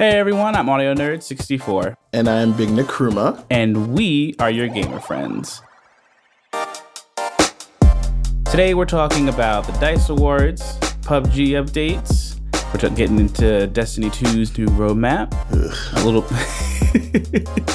Hey everyone, I'm Audio Nerd 64, And I'm Big Nakruma. and we are your gamer friends. Today we're talking about the DICE Awards, PUBG updates. We're getting into Destiny 2's new roadmap. A little.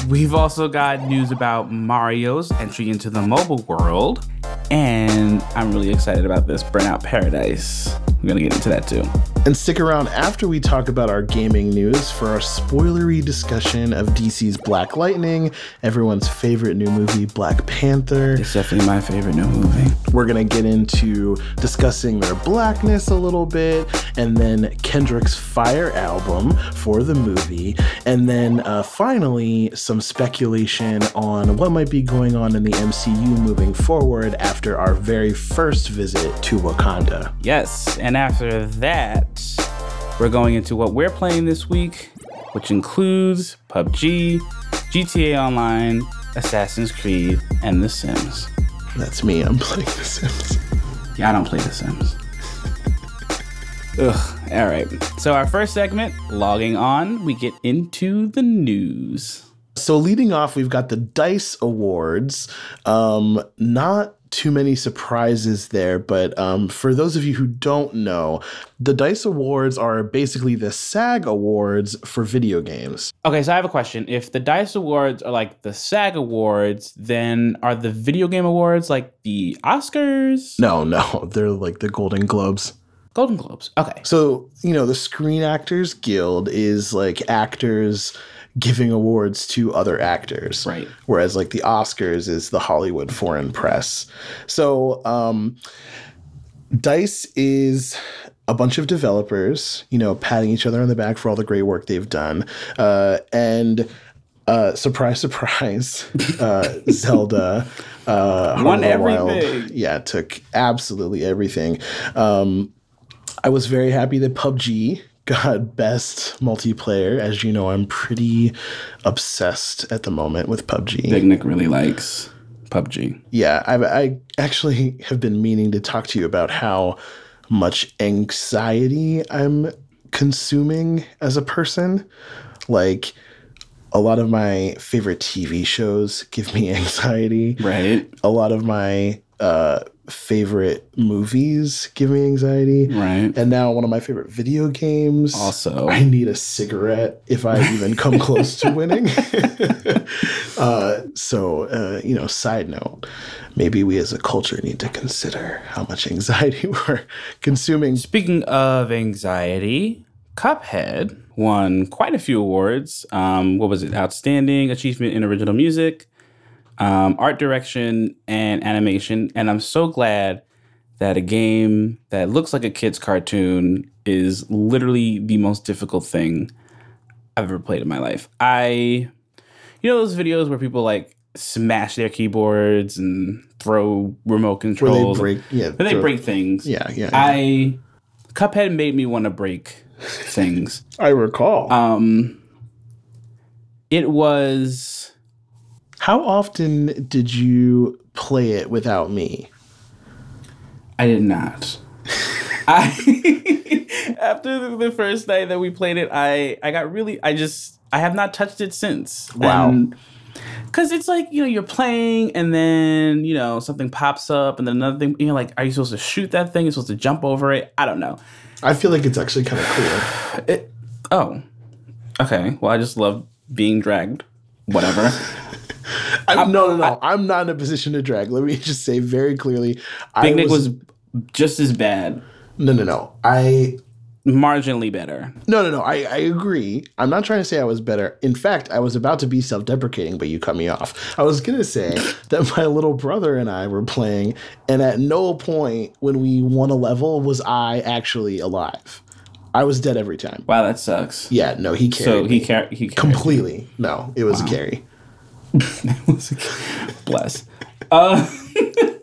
We've also got news about Mario's entry into the mobile world, and I'm really excited about this Burnout Paradise. We're gonna get into that too. And stick around after we talk about our gaming news for our spoilery discussion of DC's Black Lightning, everyone's favorite new movie, Black Panther. It's definitely my favorite new movie. We're going to get into discussing their blackness a little bit, and then Kendrick's Fire album for the movie, and then uh, finally some speculation on what might be going on in the MCU moving forward after our very first visit to Wakanda. Yes, and after that, we're going into what we're playing this week, which includes PUBG, GTA Online, Assassin's Creed, and The Sims. That's me, I'm playing The Sims. Yeah, I don't play The Sims. Ugh, all right. So, our first segment, logging on, we get into the news. So leading off, we've got the Dice Awards. Um, not too many surprises there, but um, for those of you who don't know, the Dice Awards are basically the SAG Awards for video games. Okay, so I have a question. If the DICE Awards are like the SAG Awards, then are the video game awards like the Oscars? No, no, they're like the Golden Globes. Golden Globes. Okay. So, you know, the Screen Actors Guild is like actors giving awards to other actors. Right. Whereas like the Oscars is the Hollywood Foreign Press. So, um Dice is a bunch of developers, you know, patting each other on the back for all the great work they've done. Uh and uh, surprise, surprise, uh, Zelda uh, Won the Wild, yeah, took absolutely everything. Um, I was very happy that PUBG got best multiplayer. As you know, I'm pretty obsessed at the moment with PUBG. Big Nick really likes PUBG. Yeah, I, I actually have been meaning to talk to you about how much anxiety I'm consuming as a person. Like, a lot of my favorite TV shows give me anxiety. Right. A lot of my uh, favorite movies give me anxiety. Right. And now one of my favorite video games. Also. I need a cigarette if I even come close to winning. uh, so, uh, you know, side note, maybe we as a culture need to consider how much anxiety we're consuming. Speaking of anxiety, Cuphead won quite a few awards. Um, what was it? Outstanding Achievement in Original Music, um, Art Direction, and Animation. And I'm so glad that a game that looks like a kid's cartoon is literally the most difficult thing I've ever played in my life. I, you know, those videos where people like smash their keyboards and throw remote Where they controls. break, yeah, Where they break things. Yeah, yeah. I Cuphead made me want to break things. I recall. Um it was how often did you play it without me? I did not. I after the, first night that we played it, I I got really I just I have not touched it since. Wow. Cause it's like you know you're playing and then you know something pops up and then another thing you're like are you supposed to shoot that thing? You're supposed to jump over it? I don't know. I feel like it's actually kind of cool. It, oh, okay. Well, I just love being dragged. Whatever. I'm, no, no, no. I, am not in a position to drag. Let me just say very clearly. I Big Nick was just as bad, no, no, no. I marginally better. no, no, no. I, I agree. I'm not trying to say I was better. In fact, I was about to be self-deprecating, but you cut me off. I was gonna say that my little brother and I were playing, and at no point when we won a level was I actually alive. I was dead every time. Wow, that sucks. Yeah, no, he carried So he car- he carried completely. No, it was a carry. Bless. Uh,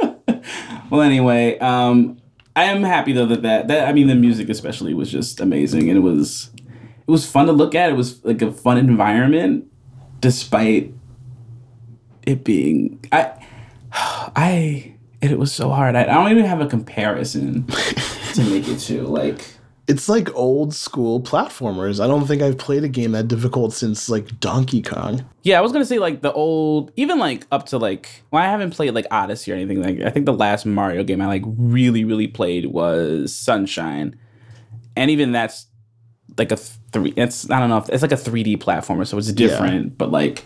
well, anyway, um, I am happy though that, that that I mean the music especially was just amazing and it was it was fun to look at. It was like a fun environment, despite it being I I it, it was so hard. I, I don't even have a comparison to make it to like it's like old school platformers. I don't think I've played a game that difficult since like Donkey Kong. Yeah, I was gonna say like the old, even like up to like. Well, I haven't played like Odyssey or anything like. I think the last Mario game I like really really played was Sunshine, and even that's like a three. It's I don't know if it's like a three D platformer, so it's different. But like,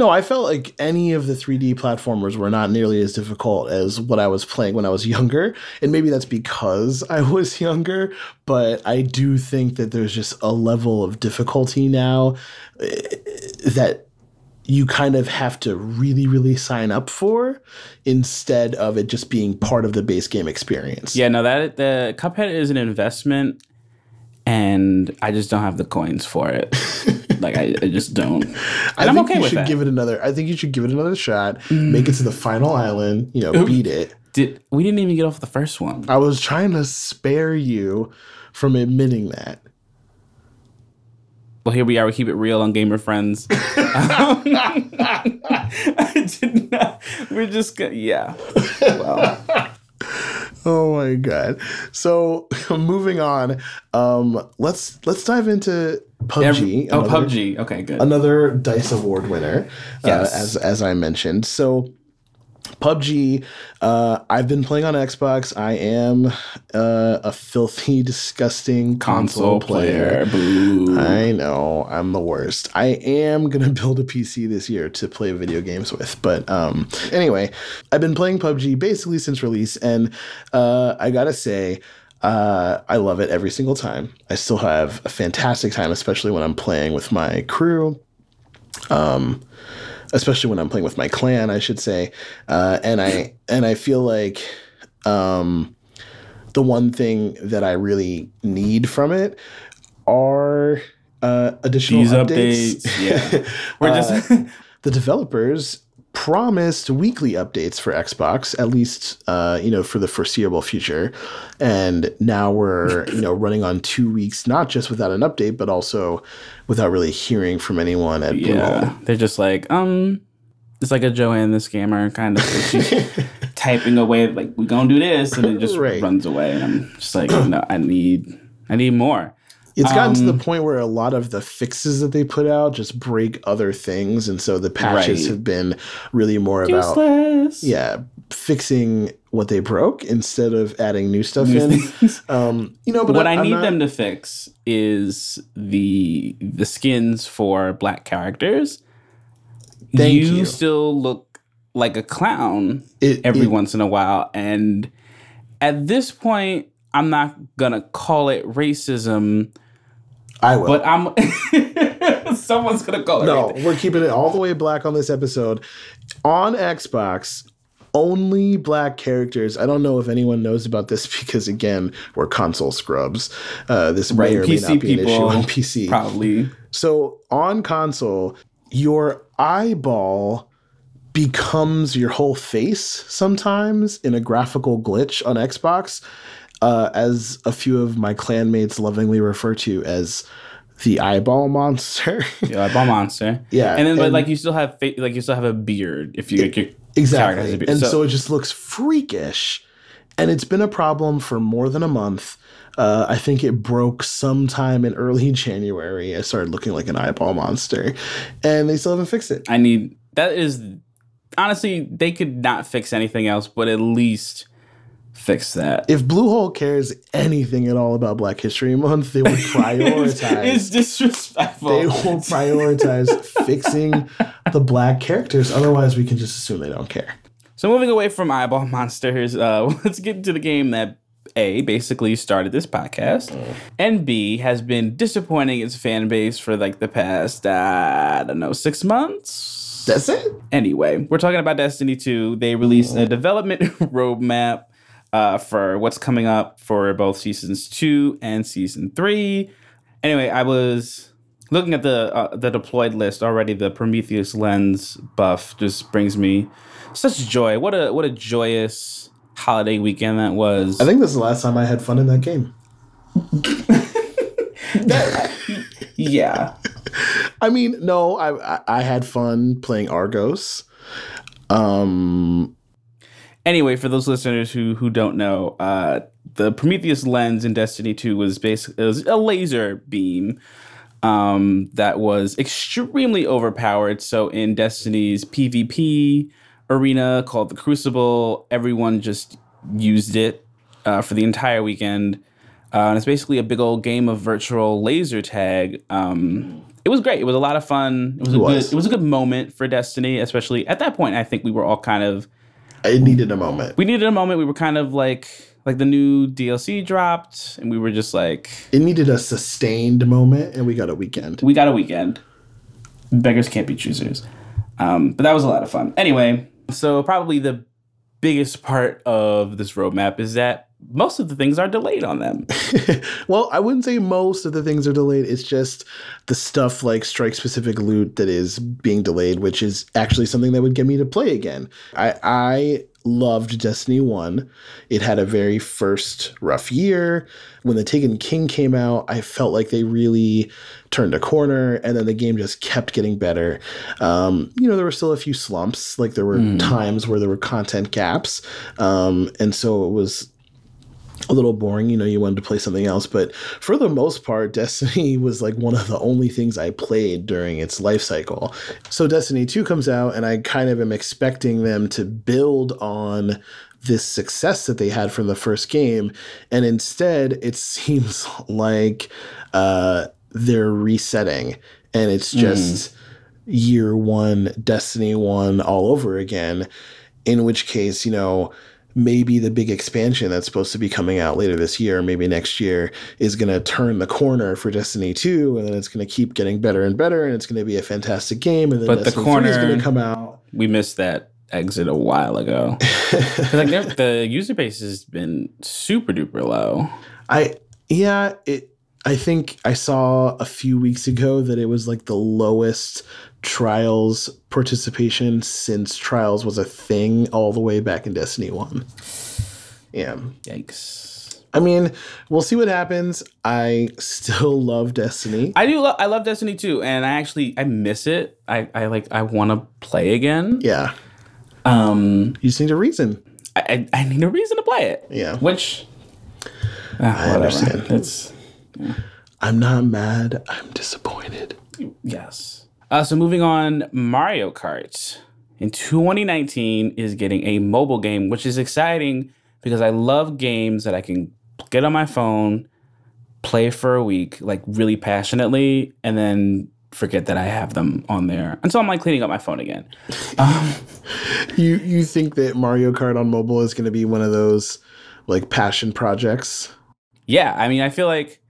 No, I felt like any of the 3D platformers were not nearly as difficult as what I was playing when I was younger. And maybe that's because I was younger, but I do think that there's just a level of difficulty now eh, that you kind of have to really, really sign up for instead of it just being part of the base game experience. yeah, no, that the Cuphead is an investment, and I just don't have the coins for it. like I, I just don't. And I I'm think okay you with should that. give it another. I think you should give it another shot. Make it to the final island. You know, beat it. Did we didn't even get off the first one? I was trying to spare you from admitting that. Well, here we are. We keep it real on Gamer Friends. Um, I did not. We're just gonna, yeah. Well, Oh my god. So moving on, um, let's let's dive into PUBG. every, oh, another- PUBG. Okay, good. another Dice Award winner, Yes. uh, as as I mentioned. So, PUBG, uh, I've been playing on Xbox. I am uh, a filthy, disgusting console, Console player. Boo. I know I'm the worst. I am gonna build a PC this year to play video games with. But um, anyway, I've been playing PUBG basically since release, and uh, I gotta say. Uh, I love it every single time. I still have a fantastic time, especially when I'm playing with my crew Um, especially when I'm playing with my clan, I should say. Uh, and I and I feel like um, the one thing that I really need from it are uh, additional These updates. updates. Yeah. We're just. the developers promised weekly updates for Xbox, at least uh, you know for the foreseeable future. And now we're you know running on two weeks, not just without an update, but also without really hearing from anyone at yeah. They're just like um. It's like a Joanne the scammer kind of. She's typing away like we're gonna do this, and it just Right. runs away. And I'm just like, no, I need, I need more. It's gotten to Um, the point where a lot of the fixes that they put out just break other things, and so the patches Right. have been really more about Useless. yeah fixing what they broke instead of adding new stuff New in. Um, you know, but what I, I, need not- them to fix is the the skins for black characters. Thank you, you. still look like a clown it, every it- once in a while, and at this point, I'm not gonna call it racism, I will. but I'm. someone's gonna call it. no, we're keeping it all the way black on this episode. On Xbox, only black characters. I don't know if anyone knows about this because again, we're console scrubs. Uh, this may Right, or may not be an issue on PC. Probably. So on console, your eyeball becomes your whole face sometimes in a graphical glitch on Xbox, uh, as a few of my clanmates lovingly refer to as the eyeball monster. Yeah, like Ball Monster. Yeah, and then but like you still have fa- like you still have a beard if you like character has exactly. beard. And so, it just looks freakish. And it's been a problem for more than a month. Uh, I think it broke sometime in early January. I started looking like an eyeball monster, and they still haven't fixed it. I need that is honestly they could not fix anything else, but at least fix that. if Bluehole cares anything at all about Black History Month, they will prioritize. it's disrespectful. they will prioritize fixing the black characters. Otherwise, we can just assume they don't care. so moving away from eyeball monsters, uh, let's get into the game that a basically started this podcast, and B has been disappointing its fan base for like the past uh, I don't know six months. That's it. Anyway, we're talking about Destiny 2. They released a development roadmap uh, for what's coming up for both seasons 2 and season 3. Anyway, I was looking at the uh, the deployed list already. The Prometheus lens buff just brings me such joy. What a what a joyous holiday weekend that was. I think this is the last time I had fun in that game. yeah. I mean, no, I I, I had fun playing Argos. Um, Anyway, for those listeners who who don't know, uh, the Prometheus lens in Destiny 2 was basically was a laser beam um, that was extremely overpowered. So in Destiny's PvP arena called the Crucible, everyone just used it uh, for the entire weekend. Uh, and it's basically a big old game of virtual laser tag. Um, it was great. It was a lot of fun. It was a was. good. It was a good moment for Destiny, especially at that point. I think we were all kind of It needed a moment. we needed a moment. We were kind of like like the new DLC dropped, and we were just like, It needed a sustained moment, and we got a weekend. we got a weekend. Beggars can't be choosers. Um, but that was a lot of fun. Anyway, so probably the biggest part of this roadmap is that most of the things are delayed on them. well, I wouldn't say most of the things are delayed. It's just the stuff like strike specific loot that is being delayed, which is actually something that would get me to play again. I I loved Destiny 1. It had a very first rough year. When the Taken King came out, I felt like they really turned a corner and then the game just kept getting better. Um, you know, there were still a few slumps, like there were times where there were content gaps. Um, and so it was a little boring. You know, you wanted to play something else. But for the most part, Destiny was like one of the only things I played during its life cycle. So Destiny 2 comes out, and I kind of am expecting them to build on this success that they had from the first game. And instead, it seems like uh, they're resetting. And it's just year one, Destiny 1 all over again. In which case, you know, maybe the big expansion that's supposed to be coming out later this year, maybe next year, is going to turn the corner for Destiny 2, and then it's going to keep getting better and better, and it's going to be a fantastic game, and then But the Destiny 3 is corner- going to come out. We missed that exit a while ago. like the user base has been super duper low. I yeah, it I think I saw a few weeks ago that it was like the lowest trials participation since trials was a thing all the way back in Destiny 1. Yeah. Yikes. I mean, we'll see what happens. I still love Destiny. I do. Lo- I love Destiny too, and I actually I miss it. I, I like. I want to play again. Yeah. Um, You just need a reason. I, I I need a reason to play it. Yeah. Which. ah, whatever. understand. It's I'm not mad. I'm disappointed. yes. Uh, so moving on, Mario Kart in 2019 is getting a mobile game, which is exciting because I love games that I can get on my phone, play for a week, like really passionately, and then forget that I have them on there until I'm like cleaning up my phone again. You you think that Mario Kart on mobile is going to be one of those like passion projects? Yeah, I mean, I feel like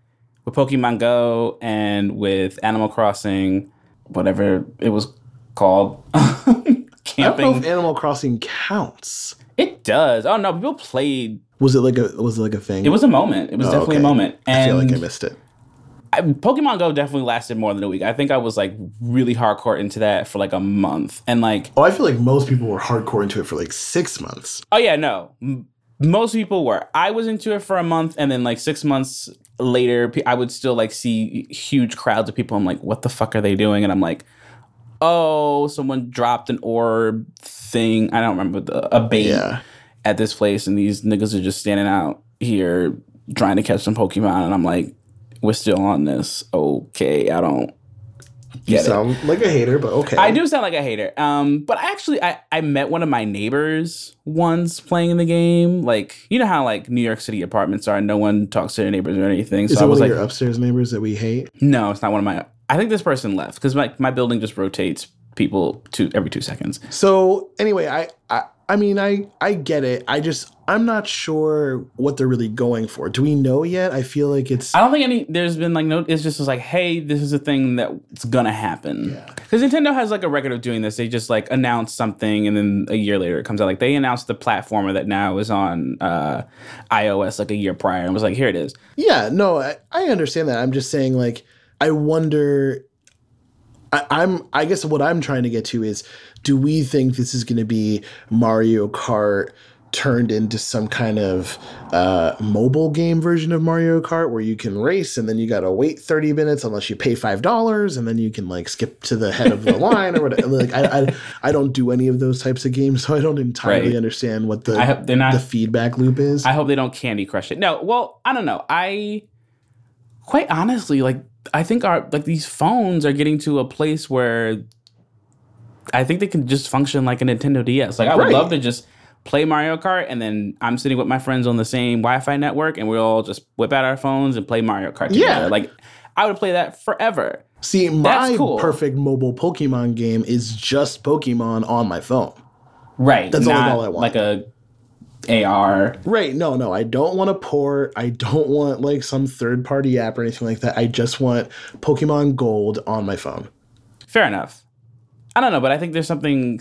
with Pokemon Go and with Animal Crossing, whatever it was called, I don't know camping. if Animal Crossing counts. It does. Oh no, people played. Was it like a was it like a thing? It was a moment. It was Oh, definitely okay. a moment. I feel like I missed it. I, Pokemon Go definitely lasted more than a week. I think I was like really hardcore into that for like a month. And like, Oh, I feel like most people were hardcore into it for like six months. oh yeah, no, M- most people were. I was into it for a month, and then like six months later, I would still like see huge crowds of people. I'm like, what the fuck are they doing? And I'm like, oh, someone dropped an orb thing. I don't remember the a bait Yeah. at this place, and these niggas are just standing out here trying to catch some Pokemon, and I'm like, we're still on this. Okay, I don't You it. sound like a hater, but okay. I do sound like a hater. Um, but actually, I I met one of my neighbors once playing in the game. Like, you know how like New York City apartments are, no one talks to their neighbors or anything. Is So it I was one like, of your upstairs neighbors that we hate? no, it's not one of my. I think this person left because my my building just rotates people to every two seconds. So anyway, I, I I mean I I get it. I just I'm not sure what they're really going for. Do we know yet? I feel like it's I don't think any. There's been like no. It's just was like, hey, this is a thing that's gonna happen. Because Nintendo has like a record of doing this. They just like announce something, and then a year later it comes out. Like they announced the platformer that now is on uh, iOS like a year prior, and was like, here it is. Yeah, no, I, I understand that. I'm just saying, like, I wonder. I, I'm. I guess what I'm trying to get to is, do we think this is going to be Mario Kart turned into some kind of uh, mobile game version of Mario Kart where you can race and then you gotta wait 30 minutes unless you pay five dollars and then you can like skip to the head of the line or whatever. Like I, I I don't do any of those types of games, so I don't entirely Right. understand what the not. the feedback loop is. I hope they don't Candy Crush it. No, well, I don't know. I quite honestly like. I think our like these phones are getting to a place where I think they can just function like a Nintendo DS. Like I would Right. love to just play Mario Kart and then I'm sitting with my friends on the same Wi-Fi network and we all just whip out our phones and play Mario Kart together. Yeah. Like I would play that forever. See, my cool. perfect mobile Pokemon game is just Pokemon on my phone. Right. That's all- not all I want. Like a AR. Right. No, no. I don't want a port. I don't want like some third party app or anything like that. I just want Pokemon Gold on my phone. Fair enough. I don't know, but I think there's something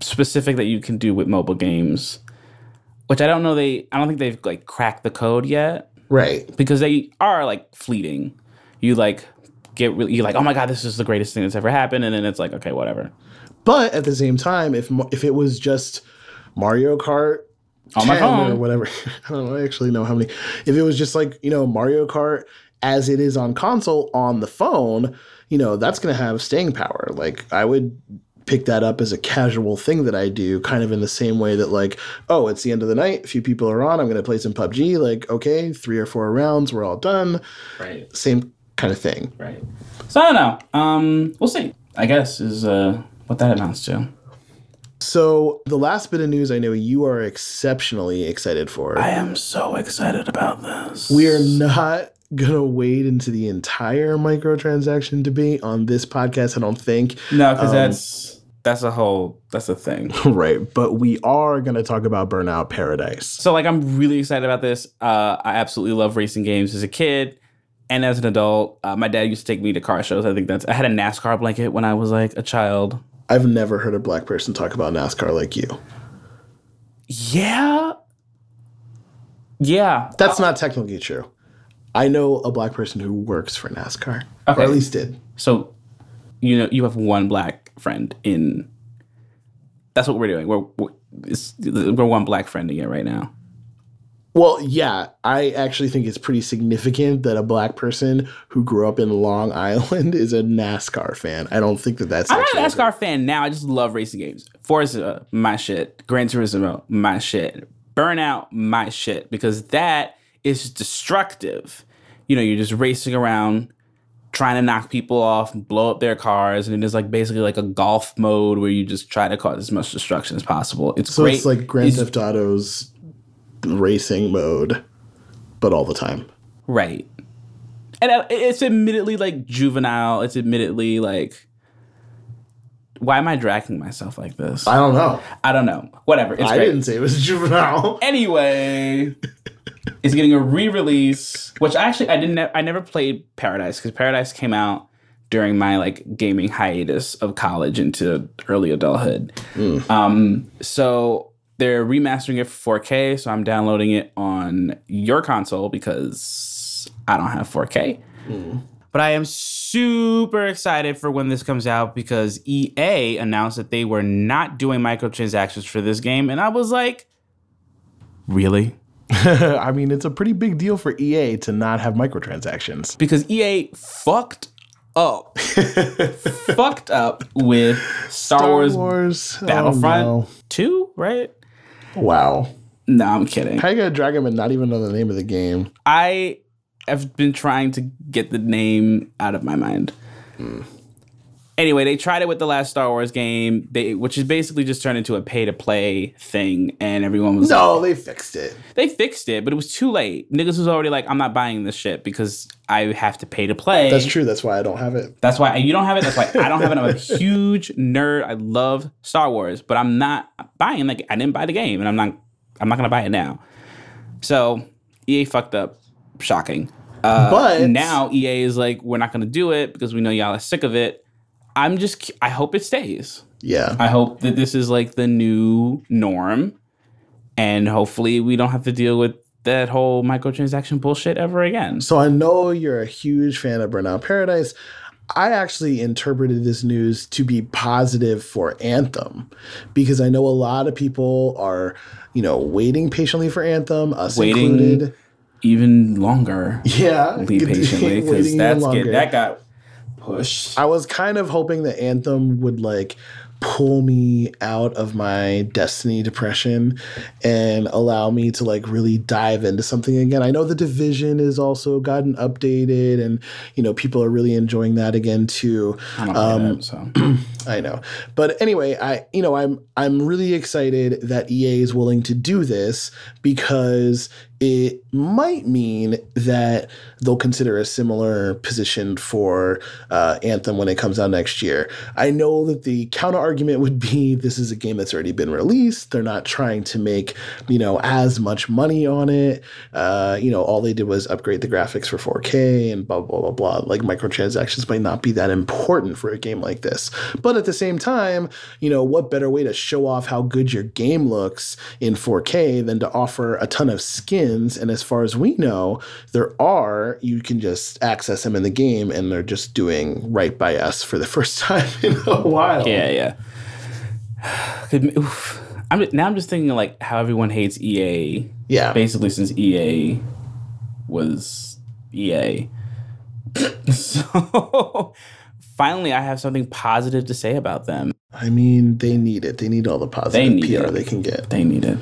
specific that you can do with mobile games, which I don't know. They I don't think they've like cracked the code yet Right. because they are like fleeting. You like get really you're like oh my god this is the greatest thing that's ever happened, and then it's like okay whatever But at the same time, if if it was just Mario Kart on my 10 or whatever, I don't know, I actually know how many. If it was just like you know Mario Kart as it is on console on the phone, you know that's going to have staying power. Like I would pick that up as a casual thing that I do, kind of in the same way that like, oh, it's the end of the night, a few people are on, I'm going to play some PUBG. Like, okay, three or four rounds, we're all done. Right, Same kind of thing. right. So I don't know. Um, we'll see. I guess is uh what that amounts to. So the last bit of news I know you are exceptionally excited for. I am so excited about this. We are not gonna wade into the entire microtransaction debate on this podcast. I don't think. no because um, that's that's a whole that's a thing. right, but we are gonna talk about Burnout Paradise. So like I'm really excited about this. Uh, I absolutely love racing games as a kid and as an adult. Uh, my dad used to take me to car shows. I think that's I had a NASCAR blanket when I was like a child. I've never heard a black person talk about NASCAR like you. Yeah. Yeah. That's not technically true. I know a black person who works for NASCAR, Okay. or at least did. So you know you have one black friend in that's what we're doing. We're we're, it's, we're one black friend again right now. Well, yeah, I actually think it's pretty significant that a black person who grew up in Long Island is a NASCAR fan. I don't think that that's. I'm not an NASCAR fan now. I just love racing games. Forza, my shit. Gran Turismo, my shit. Burnout, my shit. Because that is destructive. You know, you're just racing around, trying to knock people off, and blow up their cars, and it is like basically like a golf mode where you just try to cause as much destruction as possible. It's So great. it's like Grand It's- Theft Auto's racing mode, but all the time. Right. And uh, it's admittedly like juvenile. It's admittedly like. Why am I dragging myself like this? I don't know. I don't know. Whatever. It's I great. didn't say it was juvenile. Anyway, is getting a re-release, which actually I didn't. I never played Paradise because Paradise came out during my like gaming hiatus of college into early adulthood. Um, so they're remastering it for 4K. So I'm downloading it on your console because I don't have 4K. But I am super excited for when this comes out because EA announced that they were not doing microtransactions for this game. And I was like, really? I mean, it's a pretty big deal for EA to not have microtransactions. Because EA fucked up. fucked up with Star, Wars, Wars oh, Battlefront Oh, 2, right? Wow. No, I'm kidding. How you gonna drag him and not even know the name of the game? I have been trying to get the name out of my mind. Hmm. Anyway, they tried it with the last Star Wars game, they, which is basically just turned into a pay to play thing, and everyone was like, No, they fixed it. they fixed it, but it was too late. Niggas was already like, I'm not buying this shit because I have to pay to play. That's true. That's why I don't have it. That's why you don't have it. That's why I don't have it. I'm a huge nerd. I love Star Wars, but I'm not buying like I didn't buy the game, and I'm not. I'm not gonna buy it now. So EA fucked up. Shocking. Uh, But- now EA is like, we're not gonna do it because we know y'all are sick of it. I'm just. I hope it stays. Yeah. I hope that this is like the new norm, and hopefully we don't have to deal with that whole microtransaction bullshit ever again. So I know you're a huge fan of Burnout Paradise. I actually interpreted this news to be positive for Anthem because I know a lot of people are, you know, waiting patiently for Anthem, us Waiting included. Even longer. Yeah, patiently because that's get, that got pushed. I was kind of hoping that Anthem would like pull me out of my Destiny depression and allow me to like really dive into something again. I know the division is also gotten updated and you know people are really enjoying that again too. I don't um, so I know. But anyway, I you know, I'm I'm really excited that EA is willing to do this because it might mean that they'll consider a similar position for uh, Anthem when it comes out next year. I know that the counter argument would be this is a game that's already been released. They're not trying to make you know as much money on it. Uh, you know, all they did was upgrade the graphics for 4K and blah blah blah blah. Like microtransactions might not be that important for a game like this, but at the same time, you know, what better way to show off how good your game looks in 4K than to offer a ton of skins? And as far as we know, there are, you can just access them in the game and they're just doing right by us for the first time in a while. yeah, yeah. I'm now I'm just thinking like how everyone hates EA. Yeah. Basically, since EA was EA. so finally, I have something positive to say about them. I mean, they need it. They need all the positive PR it. they can get. They need it.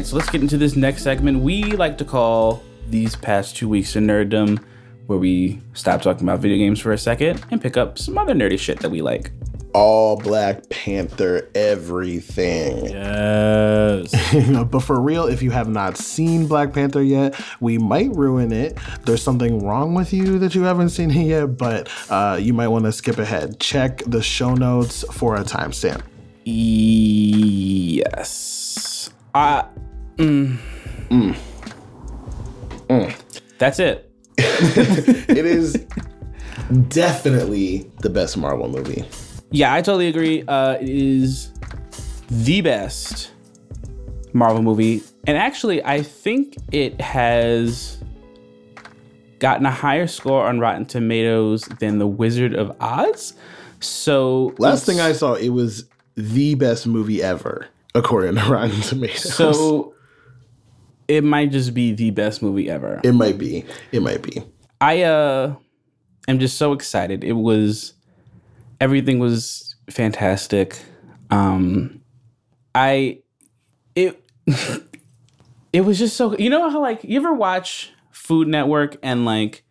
Right, so let's get into this next segment we like to call These Past Two Weeks in Nerddom, where we stop talking about video games for a second and pick up some other nerdy shit that we like. All Black Panther, everything. Yes. but for real, if you have not seen Black Panther yet, we might ruin it. There's something wrong with you that you haven't seen it yet, but uh, you might want to skip ahead. Check the show notes for a timestamp. yes. Uh, mm. That's it. It is definitely the best Marvel movie. Yeah, I totally agree. Uh, it is the best Marvel movie. And actually, I think it has gotten a higher score on Rotten Tomatoes than The Wizard of Oz. So Last thing I saw, it was the best movie ever, according to Rotten Tomatoes. so it might just be the best movie ever. it might be. It might be. I uh am just so excited. It was everything was fantastic. Um I it it was just so you know how like you ever watch Food Network and like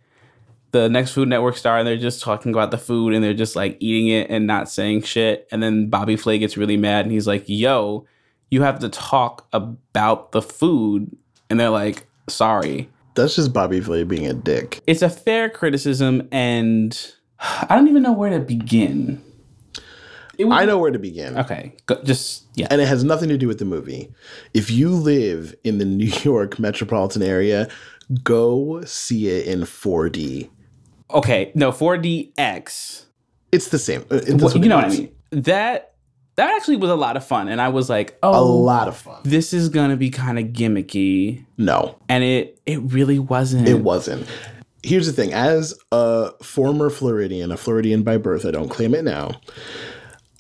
the next Food Network star and they're just talking about the food and they're just like eating it and not saying shit and then Bobby Flay gets really mad and he's like, "Yo, you have to talk about the food." And they're like, "Sorry." That's just Bobby Flay being a dick. it's a fair criticism and i don't even know where to begin was, I know where to begin. okay go, just yeah and it has nothing to do with the movie. If you live in the New York metropolitan area, go see it in 4D. okay no 4DX It's the same. Uh, That's Well, you it know what i mean that that actually was a lot of fun and i was like oh, A lot of fun. this is gonna be kind of gimmicky No, and it it really wasn't it wasn't. Here's the thing: as a former Floridian, a Floridian by birth, I don't claim it now.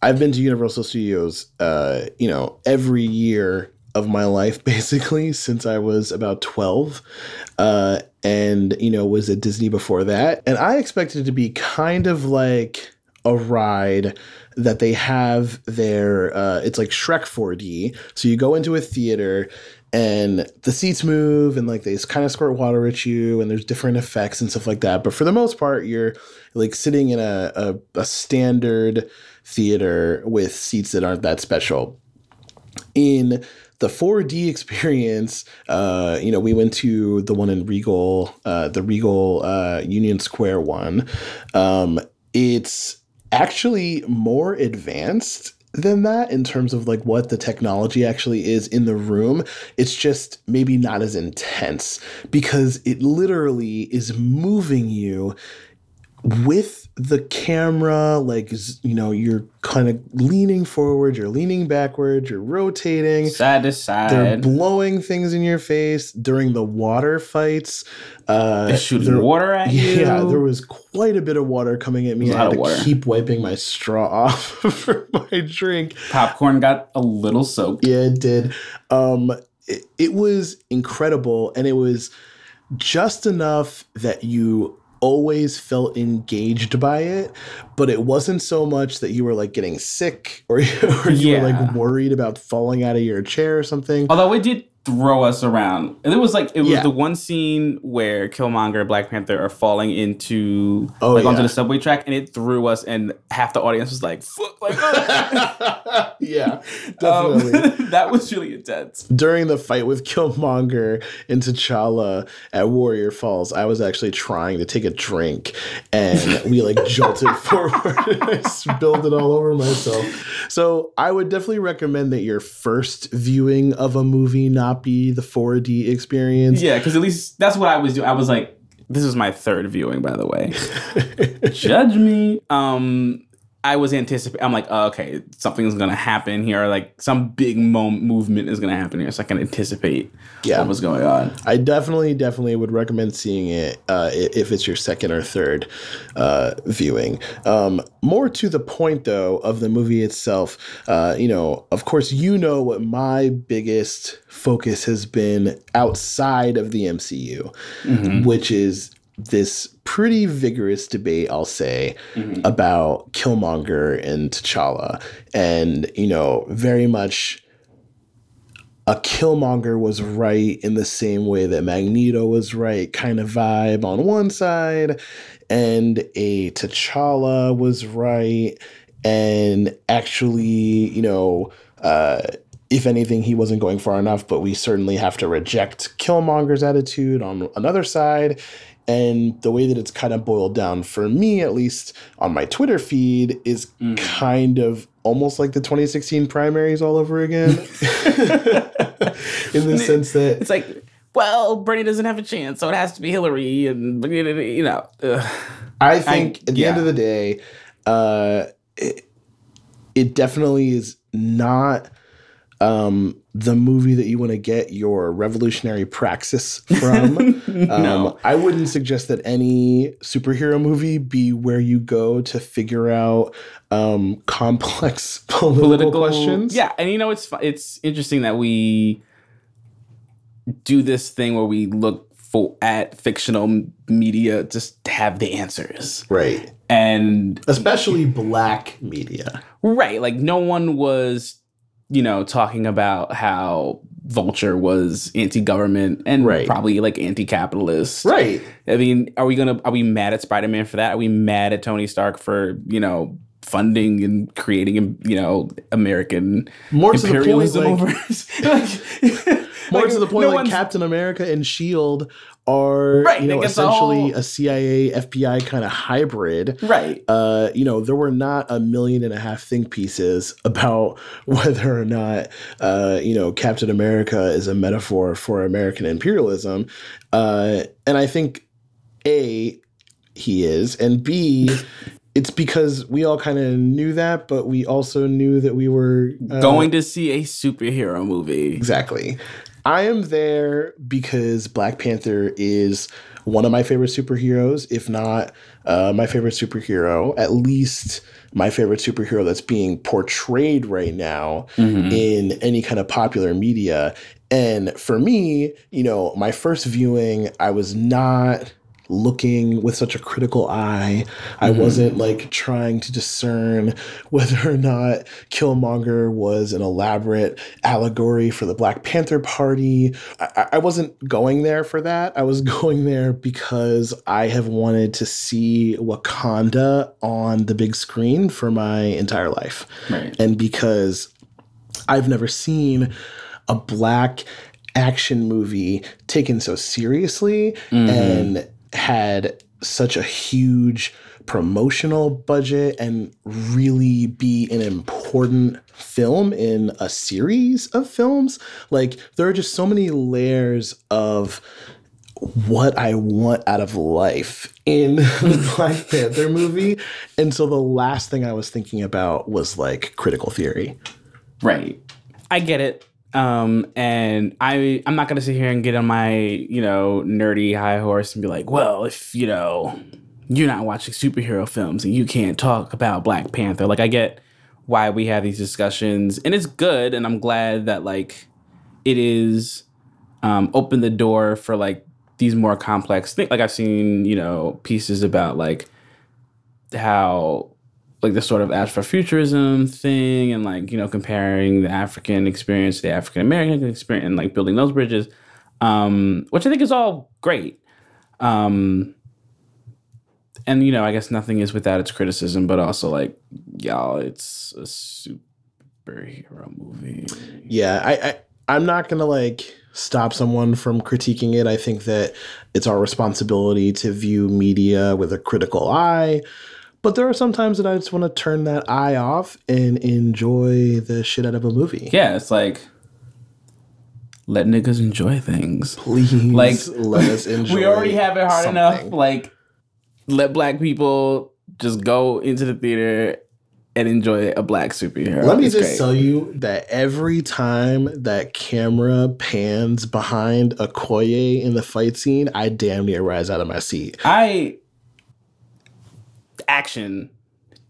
I've been to Universal Studios, uh, you know, every year of my life, basically since I was about twelve, uh, and you know was at Disney before that. And I expected it to be kind of like a ride that they have their Uh, it's like Shrek 4D. So you go into a theater and the seats move and like they kind of squirt water at you and there's different effects and stuff like that. But for the most part, you're like sitting in a, a, a standard theater with seats that aren't that special in the 4D experience, uh, you know, we went to the one in Regal, uh, the Regal uh, Union Square one. Um, it's actually more advanced than that in terms of like what the technology actually is in the room. It's just maybe not as intense because it literally is moving you with the camera like you know you're kind of leaning forward you're leaning backward you're rotating. Side to side. they're blowing things in your face. During the water fights uh they're shooting there- water at you? yeah there was quite a bit of water coming at me. I had to water. keep wiping my straw off for my drink. Popcorn got a little soaked. Yeah, it did. Um, it, it was incredible, and it was just enough that you always felt engaged by it, but it wasn't so much that you were like getting sick or, or you were like worried about falling out of your chair or something. Although it did throw us around. And it was like it was Yeah. the one scene where Killmonger and Black Panther are falling into Oh, like onto the subway track and it threw us and half the audience was like fuck like oh. yeah, Um, definitely. that was really intense. During the fight with Killmonger and T'Challa at Warrior Falls, I was actually trying to take a drink and we like jolted forward and I spilled it all over myself. So I would definitely recommend that your first viewing of a movie not be the 4D experience. Yeah, because at least that's what I was doing. I was like, this is my third viewing, by the way. Judge me. Um, I was anticipating. I'm like, oh, okay, something's gonna happen here. Like some big mo- movement is gonna happen here, so I can anticipate Yeah. what was going on. I definitely, definitely would recommend seeing it uh, if it's your second or third uh, viewing. Um, more to the point, though, of the movie itself, uh, you know, of course, you know what my biggest focus has been outside of the MCU, which is this pretty vigorous debate, I'll say, about Killmonger and T'Challa. And, you know, very much a Killmonger was right in the same way that Magneto was right, kind of vibe on one side, and a T'Challa was right, and actually, you know, uh, if anything, he wasn't going far enough, but we certainly have to reject Killmonger's attitude on another side. And the way that it's kind of boiled down for me, at least on my Twitter feed, is kind of almost like the 2016 primaries all over again. In the sense that It's like, well, Bernie doesn't have a chance, so it has to be Hillary, and you know, ugh. I think at the end of the day, uh, it, it definitely is not um, the movie that you want to get your revolutionary praxis from. um, I wouldn't suggest that any superhero movie be where you go to figure out um, complex political, political questions. Yeah, and you know, it's it's interesting that we do this thing where we look for at fictional media just to have the answers, Right. and Especially black media. right, like no one was, you know, talking about how Vulture was anti-government and Right. probably like anti-capitalist. Right. I mean, are we gonna are we mad at Spider Man for that? Are we mad at Tony Stark for you know funding and creating you know American More to the point, imperialism like, like, More like, to the point, no like Captain America and Shield are Right, you know like, it's a essentially whole- a CIA FBI kind of hybrid. right. Uh, you know, there were not a million and a half think pieces about whether or not uh, you know Captain America is a metaphor for American imperialism, uh, and I think a he is, and b it's because we all kind of knew that, but we also knew that we were uh, Going to see a superhero movie. Exactly. I am there because Black Panther is one of my favorite superheroes, if not uh, my favorite superhero, at least my favorite superhero that's being portrayed right now in any kind of popular media. And for me, you know, my first viewing, I was not looking with such a critical eye. I mm-hmm. wasn't like trying to discern whether or not Killmonger was an elaborate allegory for the Black Panther Party. I, I wasn't going there for that. I was going there because I have wanted to see Wakanda on the big screen for my entire life. Right. And because I've never seen a black action movie taken so seriously mm-hmm. and had such a huge promotional budget and really be an important film in a series of films. Like there are just so many layers of what I want out of life in the Black Panther movie. And so the last thing I was thinking about was like critical theory. Right. I get it. Um, and I I'm not gonna sit here and get on my, you know, nerdy high horse and be like, well, if you know, you're not watching superhero films and you can't talk about Black Panther. Like I get why we have these discussions and it's good and I'm glad that like it is um open the door for like these more complex things. Like I've seen, you know, pieces about like how like the sort of Afrofuturism thing and like, you know, comparing the African experience to the African American experience and like building those bridges. Um, which I think is all great. Um and you know, I guess nothing is without its criticism, but also like, y'all, it's a superhero movie. Yeah, I, I I'm not gonna like stop someone from critiquing it. I think that it's our responsibility to view media with a critical eye. But there are some times that I just want to turn that eye off and enjoy the shit out of a movie. Yeah, it's like let niggas enjoy things. Please Like, let us enjoy. we already have it hard enough. Like, let black people just go into the theater and enjoy a black superhero. Let me It's just great. tell you that every time that camera pans behind Okoye in the fight scene, I damn near rise out of my seat. I action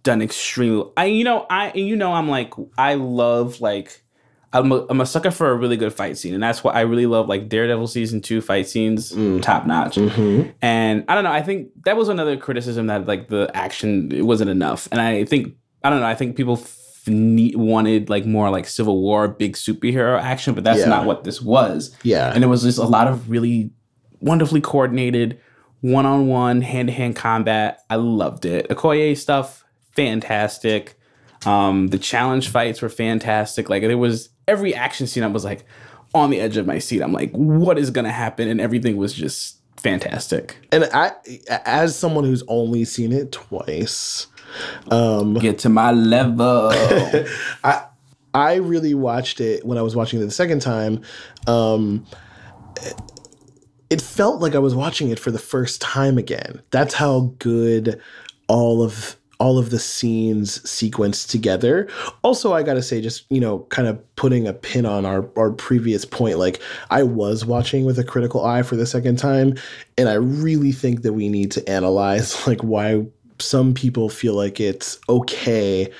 done extremely. I you know I you know I'm like I love like I'm a, I'm a sucker for a really good fight scene, and that's why I really love like Daredevil season two fight scenes, mm. top notch. Mm-hmm. And I don't know, I think that was another criticism that like the action it wasn't enough, and I think I don't know, I think people. F- need, wanted like more like Civil War big superhero action, but that's Yeah. not what this was. Yeah. And it was just a lot of really wonderfully coordinated one on one, hand to hand combat. I loved it. Okoye stuff, fantastic. Um, the challenge fights were fantastic. Like there was every action scene, I was like on the edge of my seat. I'm like, what is gonna happen? And everything was just fantastic. And I, as someone who's only seen it twice, um, Get to my level. I I really watched it when I was watching it the second time. Um, it felt like I was watching it for the first time again. That's how good all of all of the scenes sequenced together. Also, I gotta say, just you know, kind of putting a pin on our our previous point. Like I was watching with a critical eye for the second time, and I really think that we need to analyze like why some people feel like it's okay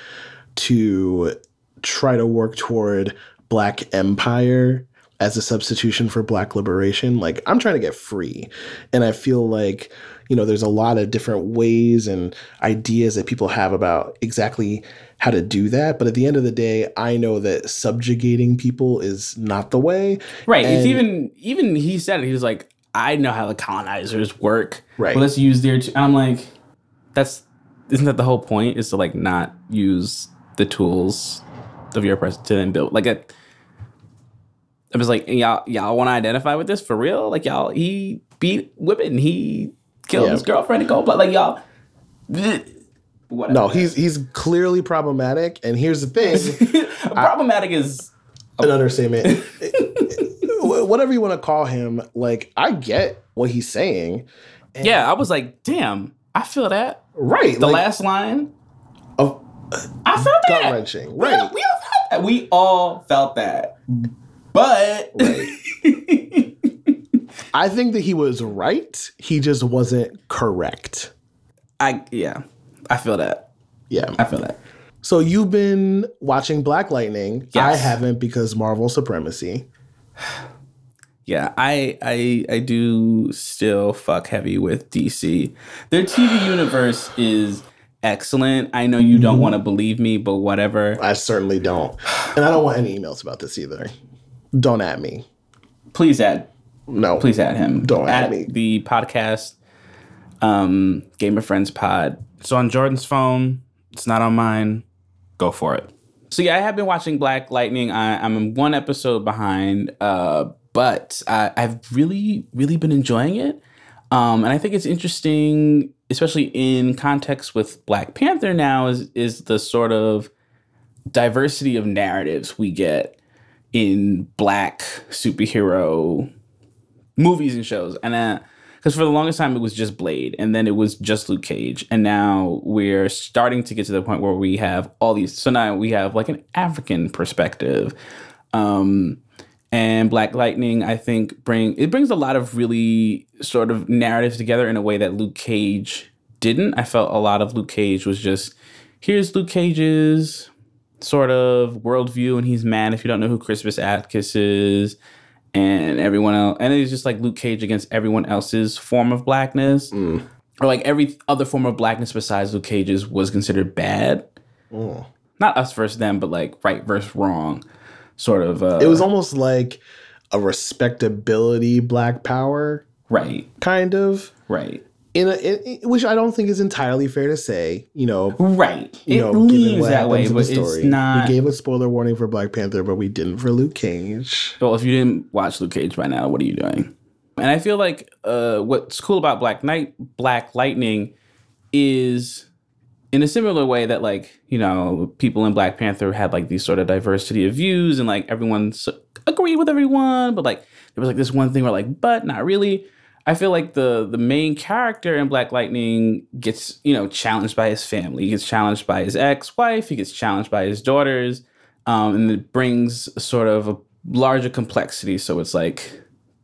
to try to work toward black empire as a substitution for black liberation like i'm trying to get free and i feel like you know there's a lot of different ways and ideas that people have about exactly how to do that but at the end of the day i know that subjugating people is not the way right. it's even even he said it. He was like, I know how the colonizers work. Right. Well, let's use their. T-. And I'm like, that's isn't that the whole point? Is to like not use the tools of your oppressor to then build like a. I was like, y'all, y'all want to identify with this for real? Like, y'all, he beat women, he killed Yeah. his girlfriend and go, but like, y'all, whatever. no he's he's clearly problematic and here's the thing problematic is an understatement. Whatever you want to call him, like I get what he's saying. yeah. I was like, damn, I feel that. Right. The like, last line, of I felt that gut wrenching. We all- Right. We all felt that. We all felt that. But I think that he was right. He just wasn't correct. I yeah, I feel that. Yeah. I feel that. So you've been watching Black Lightning. Yes. I haven't because Marvel supremacy. Yeah, I I I do still fuck heavy with DC. Their TV universe is excellent. I know you don't mm-hmm. want to believe me, but whatever. I certainly don't. And I don't want any emails about this either. Don't at me. Please add No. please add him. Don't add add me. The podcast, um, Game of Friends pod. It's on Jordan's phone. It's not on mine. Go for it. So yeah, I have been watching Black Lightning. I, I'm one episode behind, uh, but I, I've really, really been enjoying it. Um, and I think it's interesting, especially in context with Black Panther now, is is the sort of diversity of narratives we get in black superhero movies and shows. And because for the longest time it was just Blade and then it was just Luke Cage. And now we're starting to get to the point where we have all these. So now we have like an African perspective. Um, and Black Lightning, I think, bring it brings a lot of really sort of narratives together in a way that Luke Cage didn't. I felt a lot of Luke Cage was just here's Luke Cage's sort of worldview, and he's mad if you don't know who Crispus Attucks is, and everyone else, and it's just like Luke Cage against everyone else's form of blackness, Mm. or like every other form of blackness besides Luke Cage's was considered bad. Not us versus them, but like right versus wrong, sort of. Uh, It was almost like a respectability black power right, kind of right, in a in, which I don't think is entirely fair to say. You know, right. you it know, what that way, but the story. it's not. We gave a spoiler warning for Black Panther, but we didn't for Luke Cage. Well, if you didn't watch Luke Cage by now, what are you doing? And I feel like uh, what's cool about Black Knight, Black Lightning, is in a similar way that like you know people in Black Panther had like these sort of diversity of views and like everyone agreed with everyone, but like there was like this one thing where like but not really. I feel like the the main character in Black Lightning gets you know challenged by his family. He gets challenged by his ex wife. He gets challenged by his daughters, um, and it brings sort of a larger complexity. So it's like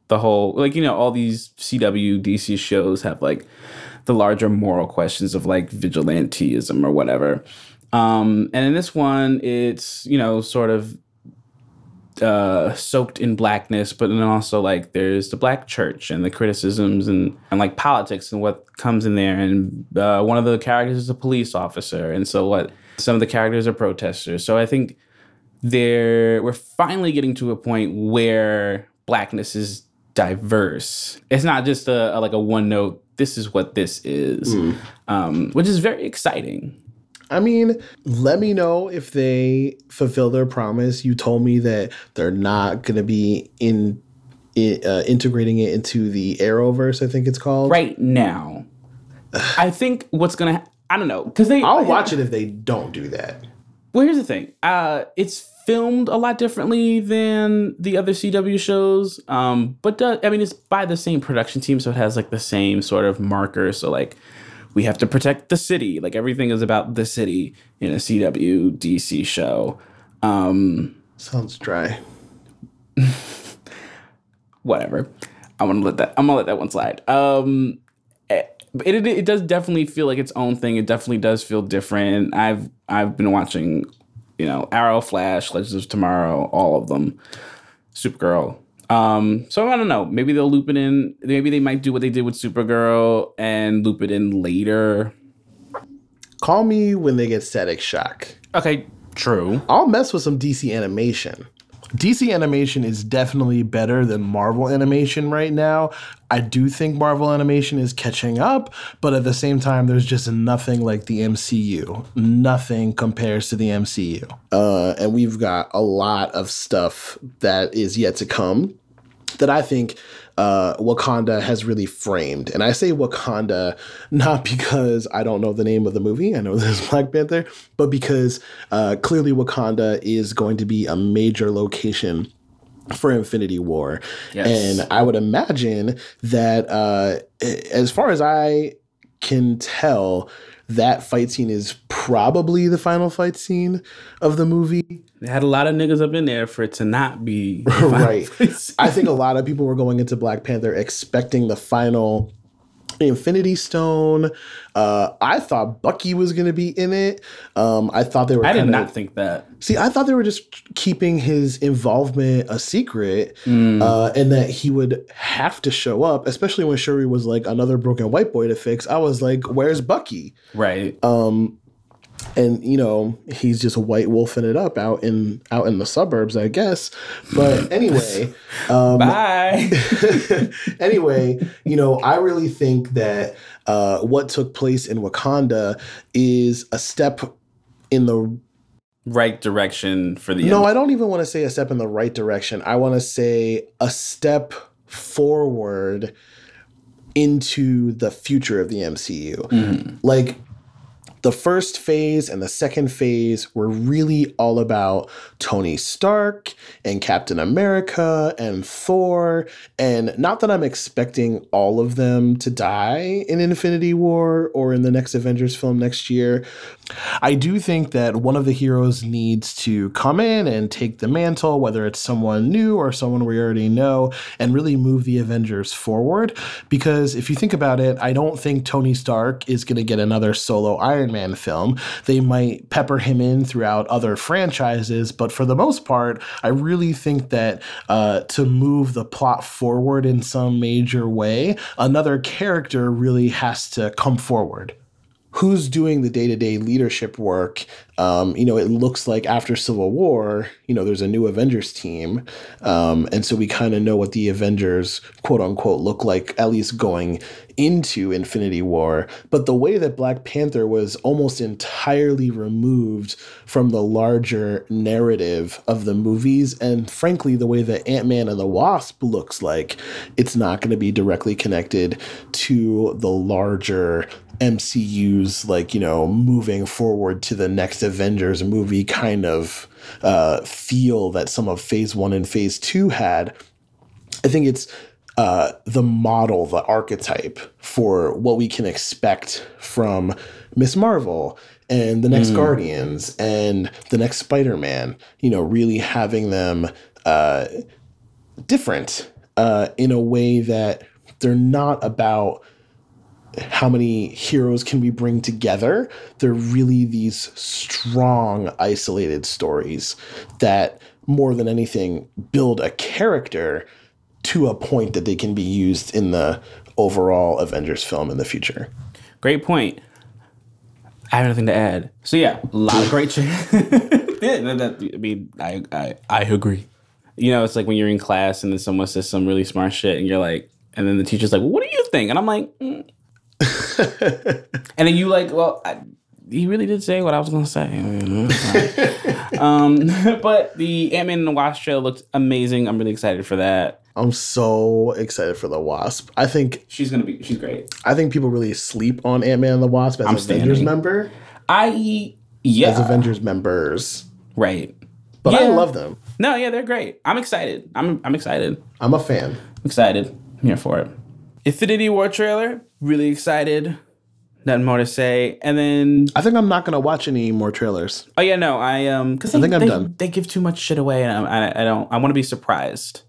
the whole like you know all these CW DC shows have like the larger moral questions of like vigilanteism or whatever. Um, and in this one, it's you know sort of uh, soaked in blackness, but then also like there's the black church and the criticisms and, and like politics and what comes in there. And uh, one of the characters is a police officer, and so what some of the characters are protesters. So I think there we're finally getting to a point where blackness is diverse. It's not just a, a like a one note. This is what this is, um, which is very exciting. I mean, let me know if they fulfill their promise. You told me that they're not going to be in, i uh, integrating it into the Arrowverse. I think it's called. Right now, I think what's gonna I don't know because they I'll watch it if they don't do that. Well, here's the thing. Uh, it's filmed a lot differently than the other CW shows. Um, but uh, I mean, it's by the same production team, so it has like the same sort of marker. So like, we have to protect the city. Like everything is about the city in a CW DC show. Um, Sounds dry. whatever. I'm gonna let that. I'm gonna let that one slide. Um, it, it it does definitely feel like its own thing. It definitely does feel different. I've I've been watching, you know, Arrow, Flash, Legends of Tomorrow, all of them, Supergirl. Um, so I don't know. Maybe they'll loop it in. Maybe they might do what they did with Supergirl and loop it in later. Call me when they get static shock. Okay, true. I'll mess with some DC animation. DC animation is definitely better than Marvel animation right now. I do think Marvel animation is catching up, but at the same time, there's just nothing like the MCU. Nothing compares to the MCU. Uh, and we've got a lot of stuff that is yet to come that I think uh, Wakanda has really framed. And I say Wakanda not because I don't know the name of the movie, I know there's Black Panther, but because uh, clearly Wakanda is going to be a major location for Infinity War. Yes. And I would imagine that, uh, as far as I can tell, that fight scene is probably the final fight scene of the movie. They had a lot of niggas up in there for it to not be right. I think a lot of people were going into Black Panther expecting the final Infinity Stone. Uh, I thought Bucky was going to be in it. Um, I thought they were. I did kinda- not think that. See, I thought they were just keeping his involvement a secret, Mm. uh, and that he would have to show up, especially when Shuri was like another broken white boy to fix. I was like, "Where's Bucky?" Right. Um, and you know he's just white wolfing it up out in out in the suburbs, I guess. But anyway, um, Bye. anyway, you know, I really think that uh, what took place in Wakanda is a step in the right direction for the no, I don't even want to say a step in the right direction. I want to say a step forward into the future of the MCU. Like the first phase and the second phase were really all about Tony Stark and Captain America and Thor. And not that I'm expecting all of them to die in Infinity War or in the next Avengers film next year. I do think that one of the heroes needs to come in and take the mantle, whether it's someone new or someone we already know, and really move the Avengers forward. Because if you think about it, I don't think Tony Stark is going to get another solo Iron Man film. They might pepper him in throughout other franchises, but for the most part, I really think that uh, to move the plot forward in some major way, another character really has to come forward who's doing the day-to-day leadership work um, you know it looks like after civil war you know there's a new avengers team. Um, and so we kind of know what the avengers quote unquote look like at least going into infinity war. But the way that black panther was almost entirely removed from the larger narrative of the movies and frankly the way that ant-man and the wasp looks like it's not going to be directly connected to the larger MCU's like you know moving forward to the next Avengers movie kind of uh, feel that some of Phase One and Phase Two had. I think it's uh, the model, the archetype for what we can expect from Miss Marvel and the next mm. Guardians and the next Spider Man. You know, really having them uh, different uh, in a way that they're not about how many heroes can we bring together? They're really these strong, isolated stories that, more than anything, build a character to a point that they can be used in the overall Avengers film in the future. Great point. I have nothing to add. So yeah, a lot of great shit. yeah, that, I mean, I, I I agree. You know, it's like when you're in class and then someone says some really smart shit, and you're like, and then the teacher's like, well, "What do you think?" And I'm like, mm, and then you like, well, I, he really did say what I was gonna say. um, but the Ant Man and the Wasp trailer looked amazing. I'm really excited for that. I'm so excited for the Wasp. I think she's gonna be. She's great. I think people really sleep on Ant Man and the Wasp as I'm Avengers standing. member. I yeah, as Avengers members, right? But yeah. I love them. No, yeah, they're great. I'm excited. I'm I'm excited. I'm a fan. I'm excited. I'm here for it. Infinity War trailer. Really excited. Nothing more to say. And then I think I'm not gonna watch any more trailers. Oh yeah, no, I um, because I think I'm they, done. They give too much shit away, and I, I, I don't. I want to be surprised.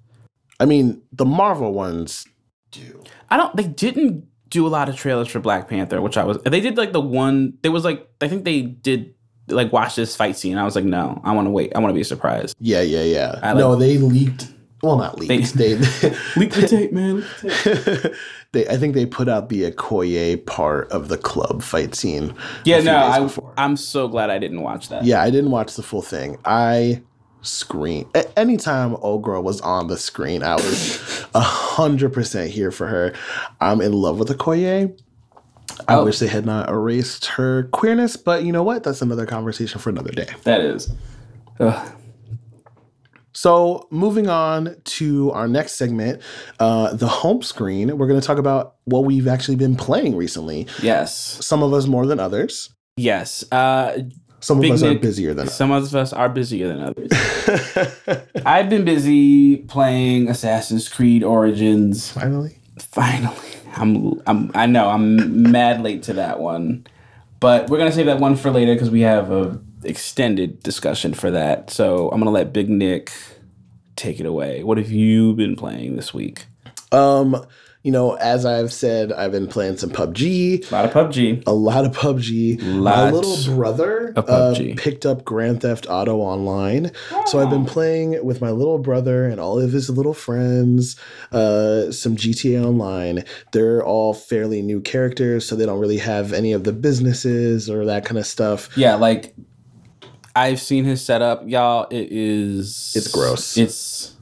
I mean, the Marvel ones do. I don't. They didn't do a lot of trailers for Black Panther, which I was. They did like the one. There was like I think they did like watch this fight scene. I was like, no, I want to wait. I want to be surprised. Yeah, yeah, yeah. I, like, no, they leaked well, not leaked. They, they leaked the tape, man. they, I think they put out the Okoye part of the club fight scene. Yeah, no, I, I'm so glad I didn't watch that. Yeah, I didn't watch the full thing. I screen anytime old girl was on the screen i was a hundred percent here for her i'm in love with okoye i oh. wish they had not erased her queerness but you know what that's another conversation for another day that is Ugh. So, moving on to our next segment, uh, the home screen, we're going to talk about what we've actually been playing recently. Yes. Some of us more than others. Yes. Uh, some of us Nick, are busier than some others. of us are busier than others. I've been busy playing Assassin's Creed Origins. Finally. Finally. I'm I'm I know I'm mad late to that one. But we're gonna save that one for later because we have a extended discussion for that. So I'm gonna let Big Nick take it away. What have you been playing this week? Um, you know, as I've said, I've been playing some PUBG. A lot of PUBG. A lot of PUBG. Lots My little brother uh, picked up Grand Theft Auto Online. Oh. So I've been playing with my little brother and all of his little friends uh, some GTA Online. They're all fairly new characters, so they don't really have any of the businesses or that kind of stuff. Yeah, like I've seen his setup, y'all. It is. It's gross. It's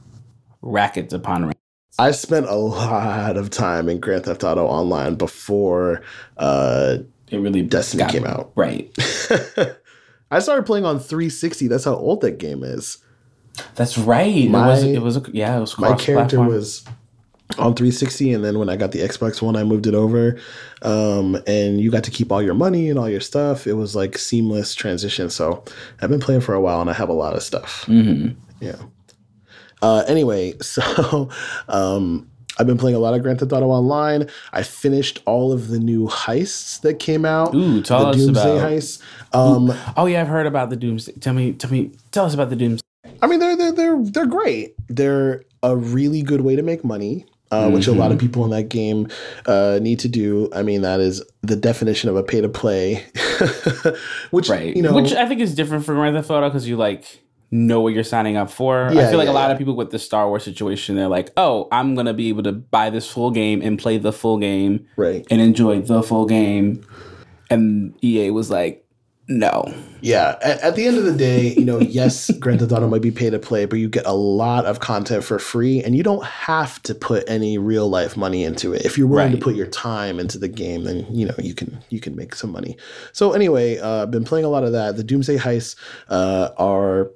rackets upon rackets. I spent a lot of time in Grand Theft Auto Online before uh, it really Destiny came out. Right. I started playing on 360. That's how old that game is. That's right. My, it was. It was. Yeah. It was. My character was on 360 and then when i got the xbox one i moved it over um, and you got to keep all your money and all your stuff it was like seamless transition so i've been playing for a while and i have a lot of stuff Mm-hmm. yeah uh, anyway so um, I've been playing a lot of Grand Theft Auto Online. I finished all of the new heists that came out. Ooh, tell the us Doomsday about- heists. Um, Oh yeah, I've heard about the Doomsday. Tell me, tell me, tell us about the Doomsday. I mean, they're they're they're they're great. They're a really good way to make money, uh, which a lot Mm-hmm. of people in that game uh, need to do. I mean, that is the definition of a pay to play. which Right. you know, Which I think is different from Grand Theft Auto because you like know what you're signing up for. I Yeah, feel like yeah, a lot yeah. of people with the Star Wars situation, they're like, oh, I'm gonna be able to buy this full game and play the full game right? and enjoy the full game. And EA was like, no. Yeah. At, at the end of the day, you know, yes, Grand Theft Auto might be pay to play, but you get a lot of content for free, and you don't have to put any real life money into it. If you're willing to put your time into the game, then you know you can you can make some money. So anyway, uh, I've been playing a lot of that. The Doomsday heists uh, are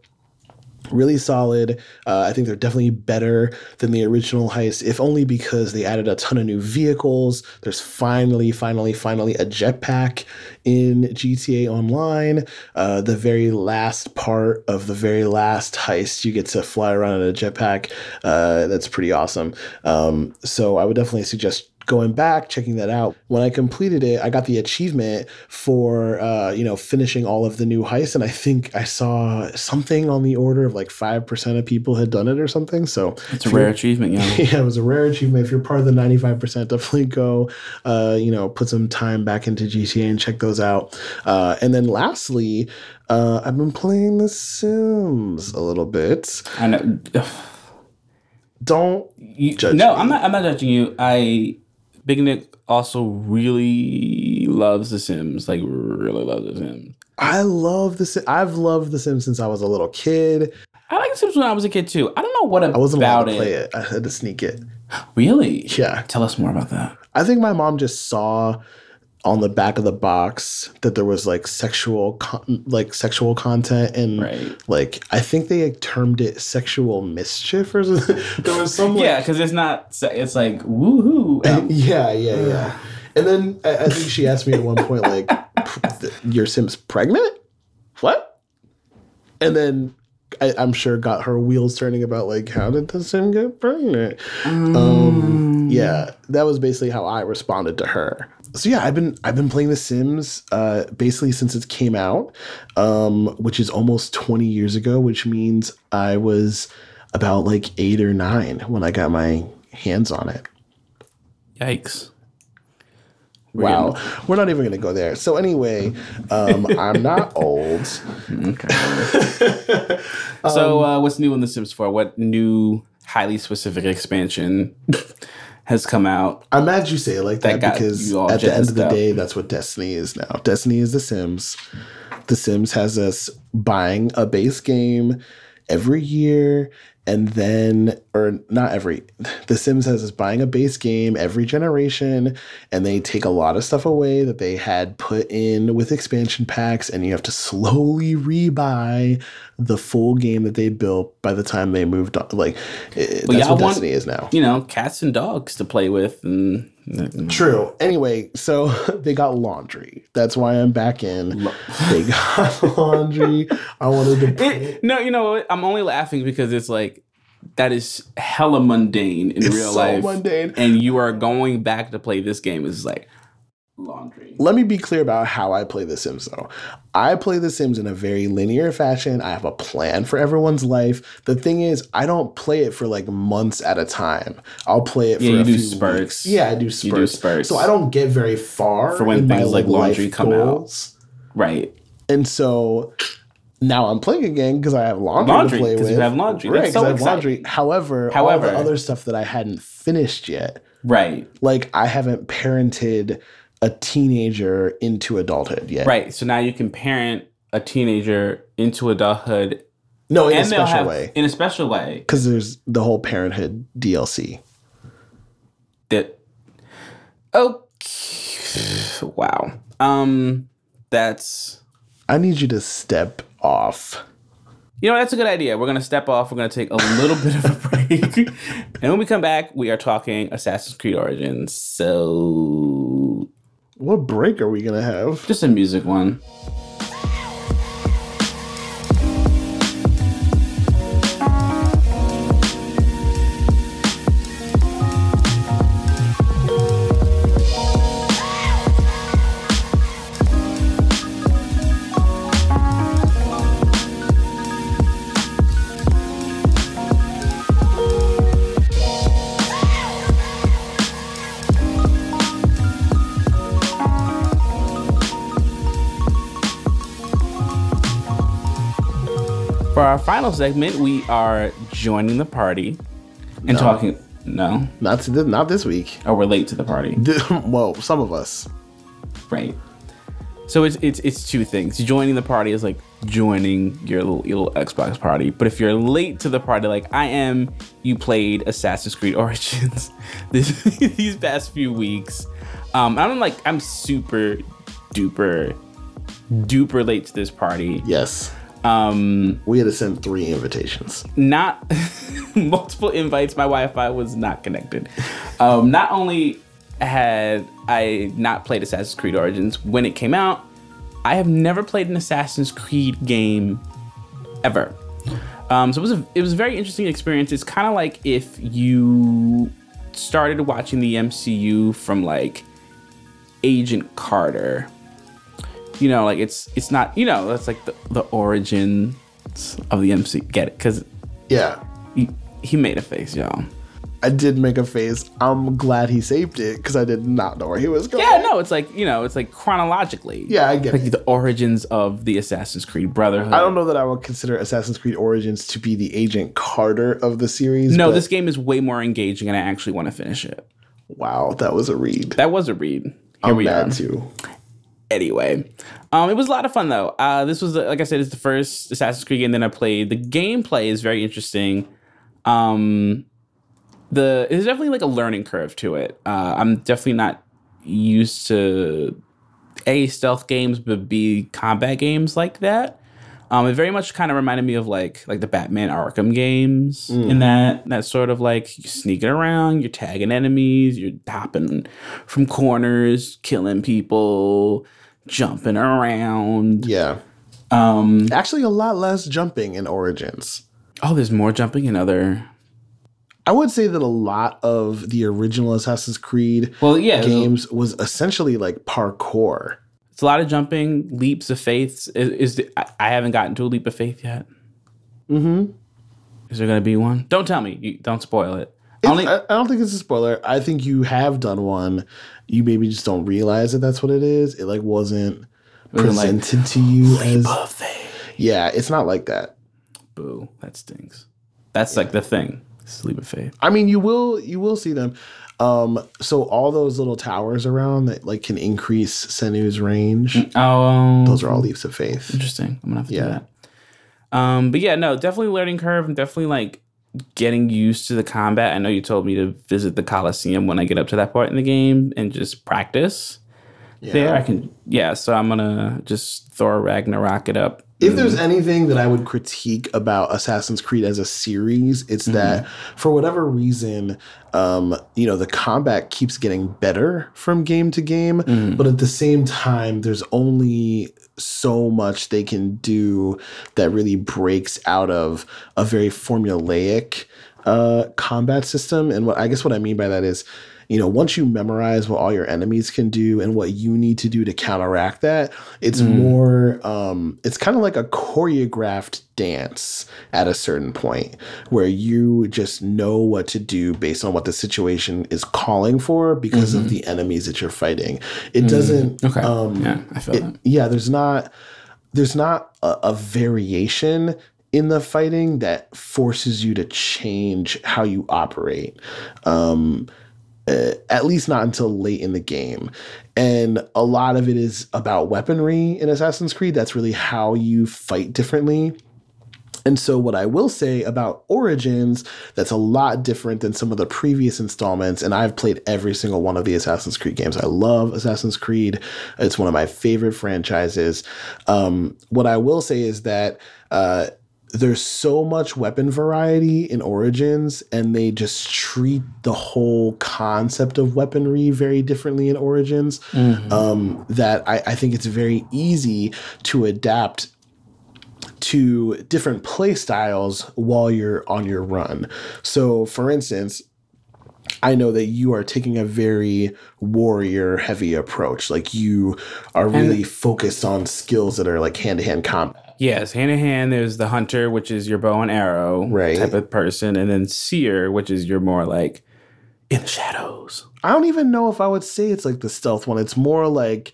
really solid. Uh, I think they're definitely better than the original heist, if only because they added a ton of new vehicles. There's finally, finally, finally a jetpack in GTA Online. Uh, the very last part of the very last heist, you get to fly around in a jetpack. Uh, that's pretty awesome. Um, so I would definitely suggest going back checking that out when i completed it i got the achievement for uh, you know finishing all of the new heists and i think i saw something on the order of like 5% of people had done it or something so It's a rare achievement, know. yeah, it was a rare achievement. If you're part of the 95%, definitely go, uh, you know, put some time back into GTA and check those out. Uh, and then lastly, uh, I've been playing The Sims a little bit. I know. Don't You, Judge no, me. I'm not. I'm not judging you. I Big Nick also really loves The Sims. Like really loves The Sims. I love the Sim- I've loved The Sims since I was a little kid. I like The Sims when I was a kid too. I don't know what I wasn't allowed to play it. it. I had to sneak it. Really? Yeah. Tell us more about that. I think my mom just saw on the back of the box that there was like sexual con- like sexual content and Right. like I think they like, termed it sexual mischief or something. there was some like, Yeah, because it's not. It's like woohoo. Um, yeah, yeah, yeah. And then I, I think she asked me at one point, like, "Your Sim's pregnant? What?" And then I, I'm sure got her wheels turning about like, how did the Sim get pregnant? Um, yeah, that was basically how I responded to her. So yeah, I've been I've been playing The Sims uh, basically since it came out, um, which is almost 20 years ago, which means I was about like eight or nine when I got my hands on it. Yikes. We're Wow, we're not even going to go there. So anyway, um, I'm not old. Okay. so, uh, what's new in The Sims 4? What new, highly specific expansion has come out? I'm mad you say it like that, That because at the end of the up. day, that's what Destiny is now. Destiny is The Sims. The Sims has us buying a base game every year, and then, or not every, The Sims has is buying a base game every generation, and they take a lot of stuff away that they had put in with expansion packs, and you have to slowly rebuy the full game that they built by the time they moved on. Like, eh, it, that's y'all what want- Destiny is now. You know, cats and dogs to play with. and Mm-hmm. True. Anyway, so they got laundry. That's why I'm back in. they got laundry. I wanted to. It, no, you know what? I'm only laughing because it's like that is hella mundane in It's real so life. mundane. And you are going back to play this game is like laundry. Let me be clear about how I play The Sims, though. I play The Sims in a very linear fashion. I have a plan for everyone's life. The thing is, I don't play it for like months at a time. I'll play it for Yeah, you a do few spurts. weeks. Yeah, I do spurts. You do spurts. So I don't get very far For when in my, like laundry life come out. Right. And so now I'm playing again because I have laundry, Laundry, to play 'cause with. you have laundry. Right, That's 'cause so I have exciting. laundry. However, However- all the other stuff that I hadn't finished yet, Right. like I haven't parented a teenager into adulthood yet. Right. So now you can parent a teenager into adulthood No, in a special have way. in a special way Because there's the whole parenthood DLC. that okay wow um that's I need you to step off. You know, that's a good idea. We're going to step off. We're going to take a little bit of a break. and when we come back, we are talking Assassin's Creed Origins. So, What break are we gonna have? just a music one. Final segment, we are joining the party and talking. No. Not to, not this week. Oh, we're late to the party. well, some of us. Right. So it's it's it's two things. Joining the party is like joining your little your little Xbox party. But if you're late to the party, like I am, you played Assassin's Creed Origins this these past few weeks. Um, I'm like I'm super duper duper late to this party. Yes. Um, We had to send three invitations. not multiple invites. My Wi-Fi was not connected. Um, not only had I not played Assassin's Creed Origins when it came out, I have never played an Assassin's Creed game ever. Um, so it was a it was a very interesting experience. It's kind of like if you started watching the MCU from like Agent Carter. You know, like it's it's not you know that's like the the origins of the MC. Get it? Because Yeah. he, he made a face, y'all. I did make a face. I'm glad he saved it because I did not know where he was going. Yeah, no, it's like you know, it's like chronologically. Yeah, I get like it. the origins of the Assassin's Creed Brotherhood. I don't know that I would consider Assassin's Creed Origins to be the Agent Carter of the series. No, this game is way more engaging, and I actually want to finish it. Wow, that was a read. That was a read. Here I'm we mad are. too. Anyway, um, it was a lot of fun though. Uh, this was like I said, it's the first Assassin's Creed game that I played. The gameplay is very interesting. Um, the there's definitely like a learning curve to it. Uh, I'm definitely not used to a stealth games, but b combat games like that. Um, it very much kind of reminded me of like like the Batman Arkham games in that that sort of like you're sneaking around, you're tagging enemies, you're hopping from corners, killing people, jumping around. Yeah. Um, Actually, a lot less jumping in Origins. oh, there's more jumping in other. I would say that a lot of the original Assassin's Creed Well, yeah, games was essentially like parkour. it's a lot of jumping, leaps of faith. Is, is the, I, I haven't gotten to a leap of faith yet. Mm-hmm. Is there gonna be one? Don't tell me. You, don't spoil it. Only I, don't think it's a spoiler. I think you have done one. You maybe just don't realize that that's what it is. It like wasn't Wasn't like, presented to you as. of faith. Yeah, it's not like that. Boo. That stinks. That's like the thing. It's leap of faith. I mean, you will you will see them. Um, so all those little towers around that like can increase Senu's range. Oh, Those are all leaps of faith. interesting. I'm gonna have to Yeah. do that. Um, but yeah, no, definitely learning curve. I'm definitely like getting used to the combat. I know you told me to visit the Coliseum when I get up to that part in the game and just practice there. I can, yeah. So I'm gonna just Thor Ragnarok it up. If there's anything that I would critique about Assassin's Creed as a series, it's that for whatever reason, um, you know, the combat keeps getting better from game to game, but at the same time, there's only so much they can do that really breaks out of a very formulaic uh, combat system. And what I guess what I mean by that is, you know, once you memorize what all your enemies can do and what you need to do to counteract that, it's more, um, it's kind of like a choreographed dance at a certain point where you just know what to do based on what the situation is calling for because of the enemies that you're fighting. It doesn't, Okay. um, yeah, I feel it- that. yeah, there's not there's not a, a variation in the fighting that forces you to change how you operate. Um, at least not until late in the game. And a lot of it is about weaponry in Assassin's Creed. That's really how you fight differently. And so, what I will say about Origins that's a lot different than some of the previous installments, and I've played every single one of the Assassin's Creed games. I love Assassin's Creed, it's one of my favorite franchises. Um, what I will say is that uh, there's so much weapon variety in Origins, and they just treat the whole concept of weaponry very differently in Origins. Um, that I, I think it's very easy to adapt to different play styles while you're on your run. So, for instance, I know that you are taking a very warrior heavy approach. Like you are really focused on skills that are like hand to hand combat. Yes, hand in hand. There's the hunter, which is your bow and arrow Right. type of person, and then seer, which is your more like in the shadows. I don't even know if I would say it's like the stealth one. It's more like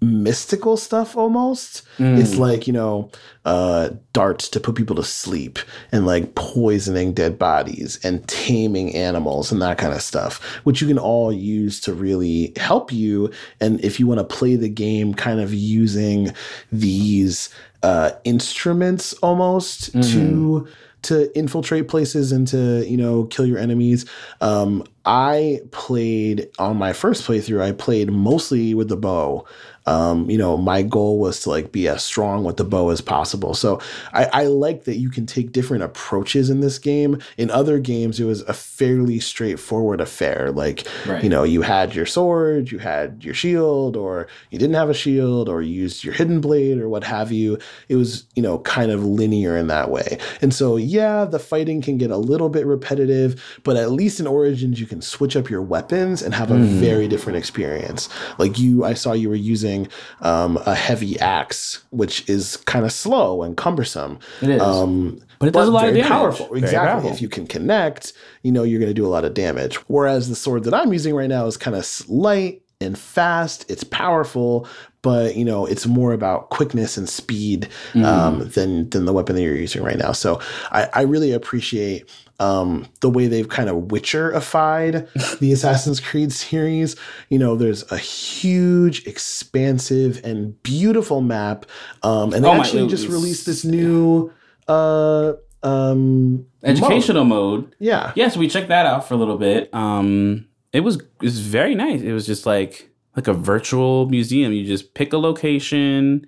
mystical stuff almost. It's like, you know, uh darts to put people to sleep and like poisoning dead bodies and taming animals and that kind of stuff, which you can all use to really help you and if you want to play the game kind of using these uh instruments almost to to infiltrate places and to you know kill your enemies. Um i played on my first playthrough i played mostly with the bow um you know my goal was to like be as strong with the bow as possible. So i i like that you can take different approaches in this game. In other games it was a fairly straightforward affair. Like Right. you know you had your sword you had your shield or you didn't have a shield or you used your hidden blade or what have you. It was you know kind of linear in that way. And so yeah the fighting can get a little bit repetitive but at least in origins you can switch up your weapons and have a very different experience. Like you i saw you were using um, a heavy axe which is kind of slow and cumbersome It is. um, But it does a lot of damage. powerful. Very Exactly. powerful. If you can connect, you know you're going to do a lot of damage. Whereas the sword that I'm using right now is kind of light and fast. It's powerful, but you know it's more about quickness and speed Mm. um, than than the weapon that you're using right now. So I, I really appreciate um, the way they've kind of Witcherified the Assassin's Creed series. You know, there's a huge, expansive, and beautiful map, um, and they Oh actually just released this new uh um Educational mode. mode. yeah Yes, we checked that out for a little bit. Um, it was it was very nice. It was just like like a virtual museum. You just pick a location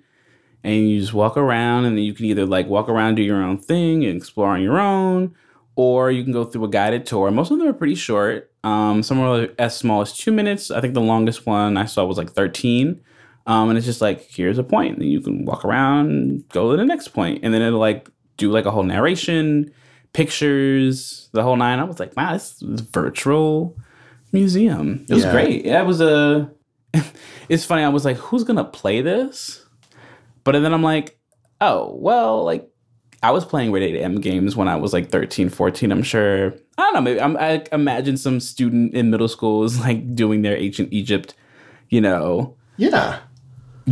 and you just walk around, and then you can either like walk around, do your own thing, and explore on your own, or you can go through a guided tour. Most of them are pretty short. Um, some are as small as two minutes. I think the longest one I saw was like thirteen. Um, and it's just like here's a point. and you can walk around, go to the next point, and then it'll like do like a whole narration, pictures, the whole nine. I was like, wow, this is a virtual museum. It was Yeah. great. Yeah, it was a. it's funny. I was like, who's gonna play this? But then I'm like, oh well, like I was playing Rated M games when I was like 13, 14. I'm sure. I don't know. Maybe I'm, I imagine some student in middle school is like doing their ancient Egypt, you know. yeah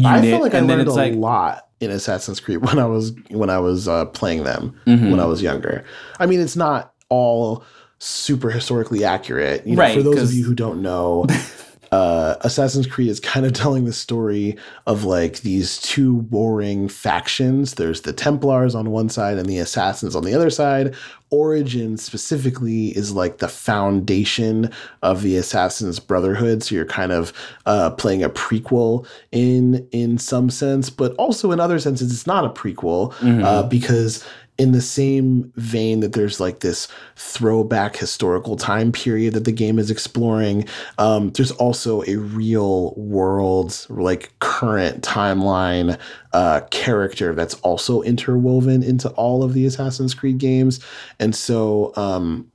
i feel like i learned a like lot in assassin's creed when i was when i was uh, playing them Mhm. when i was younger i mean it's not all super historically accurate you know Right, for those of you who don't know uh, Assassin's Creed is kind of telling the story of like these two warring factions. There's the Templars on one side and the Assassins on the other side. Origin specifically is like the foundation of the Assassins Brotherhood. So you're kind of uh, playing a prequel in in some sense, but also in other senses, it's not a prequel uh, because in the same vein that there's like this throwback historical time period that the game is exploring um, there's also a real world like current timeline uh, character that's also interwoven into all of the assassin's creed games. And so um,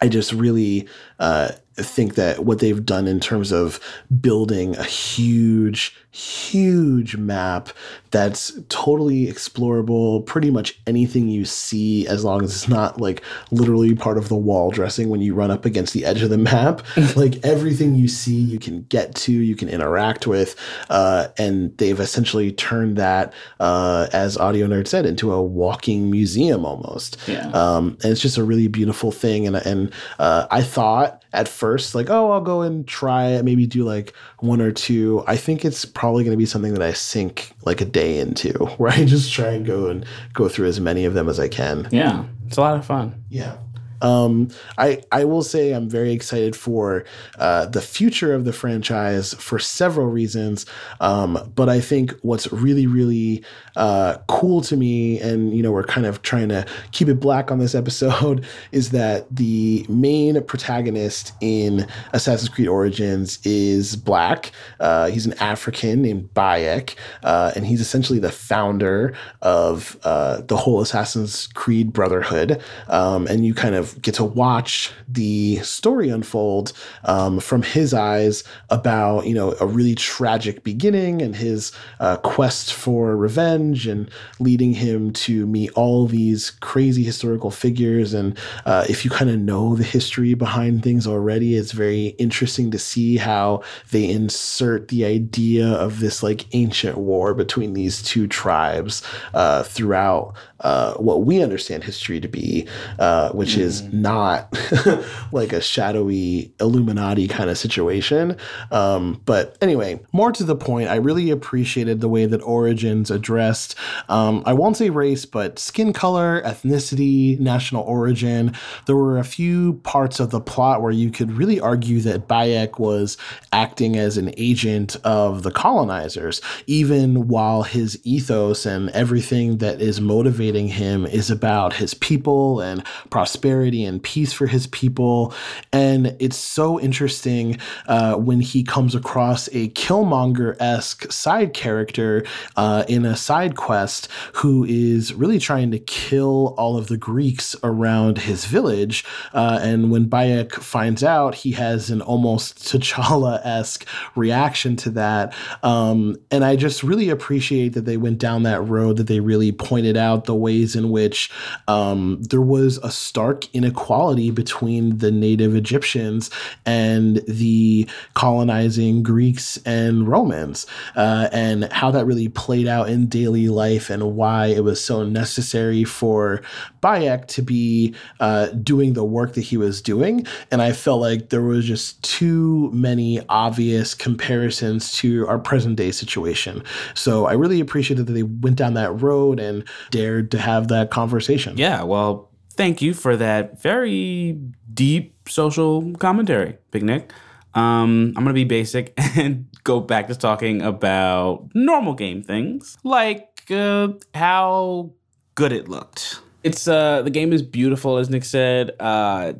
I just really uh, think that what they've done in terms of building a huge, huge map that's totally explorable, pretty much anything you see, as long as it's not like literally part of the wall dressing when you run up against the edge of the map. like everything you see, you can get to, you can interact with. Uh, and they've essentially turned that, uh, as Audio Nerd said, into a walking museum almost. Yeah. Um, and it's just a really beautiful thing. And and uh, I thought at first like, oh, I'll go and try it, maybe do like one or two. I think it's probably going to be something that I sink like a day into, where I just try and go and go through as many of them as I can. yeah, it's a lot of fun. Yeah. Um, I I will say I'm very excited for uh, the future of the franchise for several reasons. Um, but I think what's really really uh, cool to me, and you know, we're kind of trying to keep it black on this episode, is that the main protagonist in Assassin's Creed Origins is black. Uh, he's an African named Bayek, uh, and he's essentially the founder of uh, the whole Assassin's Creed Brotherhood. Um, and you kind of get to watch the story unfold um, from his eyes about you know a really tragic beginning and his uh, quest for revenge and leading him to meet all these crazy historical figures. And uh, if you kind of know the history behind things already, it's very interesting to see how they insert the idea of this like ancient war between these two tribes uh, throughout uh, what we understand history to be, uh, which mm. is not like a shadowy Illuminati kind of situation. Um, but anyway, more to the point, I really appreciated the way that Origins addressed, um, I won't say race, but skin color, ethnicity, national origin. There were a few parts of the plot where you could really argue that Bayek was acting as an agent of the colonizers, even while his ethos and everything that is motivating him is about his people and prosperity and peace for his people. And it's so interesting uh, when he comes across a Killmonger esque side character uh, in a side quest who is really trying to kill all of the Greeks around his village. Uh, and when Bayek finds out, he has an almost T'Challa esque reaction to that. Um, and I just really appreciate that they went down that road, that they really pointed out the ways in which um, there was a stark inequality between the native Egyptians and the colonizing Greeks and Romans, uh, and how that really played out in daily life and why it was so necessary for Bayek to be uh, doing the work that he was doing. And I felt like there was just too many obvious comparisons to our present day situation. So I really appreciated that they went down that road and dared to have that conversation. Yeah, well, thank you for that very deep social commentary, Big Nick. Um, I'm gonna be basic and go back to talking about normal game things, like uh, how good it looked. It's uh, the game is beautiful, as Nick said. Uh,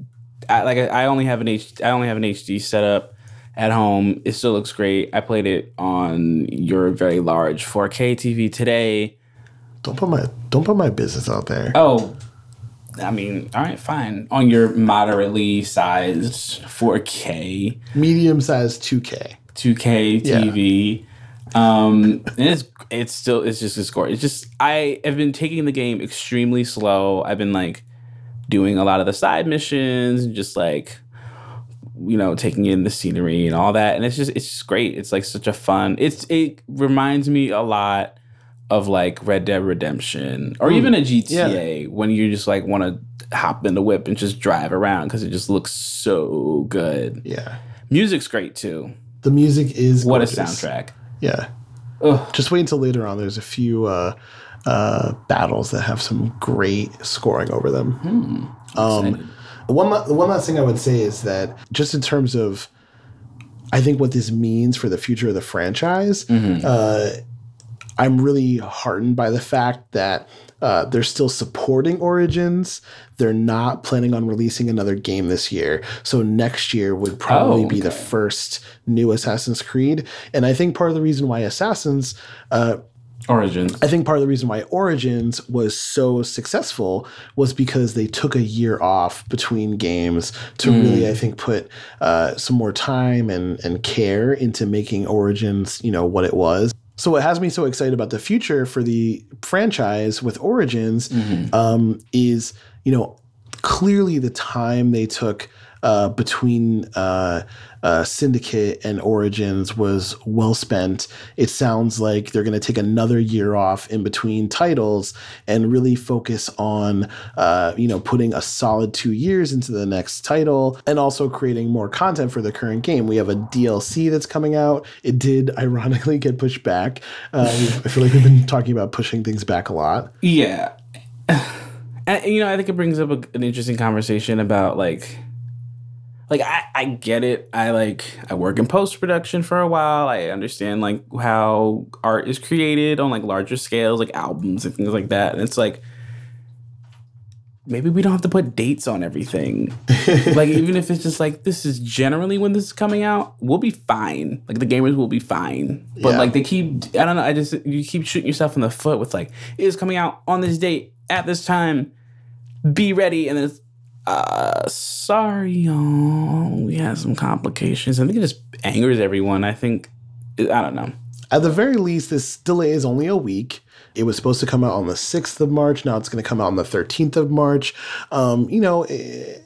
I, like I only have an H, I only have an HD setup at home. It still looks great. I played it on your very large 4K TV today. Don't put my don't put my business out there. Oh, I mean, all right, fine. On your moderately sized 4K, medium sized 2K, 2K TV. Yeah. Um, and it's it's still it's just a score. It's just I have been taking the game extremely slow. I've been like doing a lot of the side missions, and just like you know taking in the scenery and all that, and it's just it's just great. It's like such a fun. It's it reminds me a lot of like Red Dead Redemption or mm, even a GTA yeah. when you just like want to hop in the whip and just drive around because it just looks so good. Yeah. Music's great too. The music is what gorgeous. a soundtrack. Yeah. Ugh. Just wait until later on. There's a few uh, uh, battles that have some great scoring over them. Hmm. Um, one one last thing I would say is that just in terms of, I think what this means for the future of the franchise. Mm-hmm. Uh, I'm really heartened by the fact that uh, they're still supporting Origins. They're not planning on releasing another game this year. So next year would probably oh, okay. be the first new Assassin's Creed. And I think part of the reason why Assassins. Uh, Origins. I think part of the reason why Origins was so successful was because they took a year off between games to mm. really, I think, put uh, some more time and, and care into making Origins, you know, what it was. So what has me so excited about the future for the franchise with Origins mm-hmm. um, is, you know, clearly the time they took uh, between uh, uh, Syndicate and Origins was well spent. It sounds like they're going to take another year off in between titles and really focus on, uh, you know, putting a solid two years into the next title and also creating more content for the current game. We have a DLC that's coming out. It did ironically get pushed back. Uh, I feel like we've been talking about pushing things back a lot. Yeah. And you know, I think it brings up a, an interesting conversation about like like I, I get it. I like I work in post production for a while. I understand like how art is created on like larger scales, like albums and things like that. And it's like maybe we don't have to put dates on everything. like even if it's just like this is generally when this is coming out, we'll be fine. Like the gamers will be fine. But Yeah. like they keep I don't know, I just you keep shooting yourself in the foot with like it is coming out on this date at this time. Be ready and then it's uh sorry y'all. We had some complications. I think it just angers everyone. I think I don't know. At the very least, this delay is only a week. It was supposed to come out on the 6th of March. Now it's going to come out on the 13th of March. Um, you know, eh,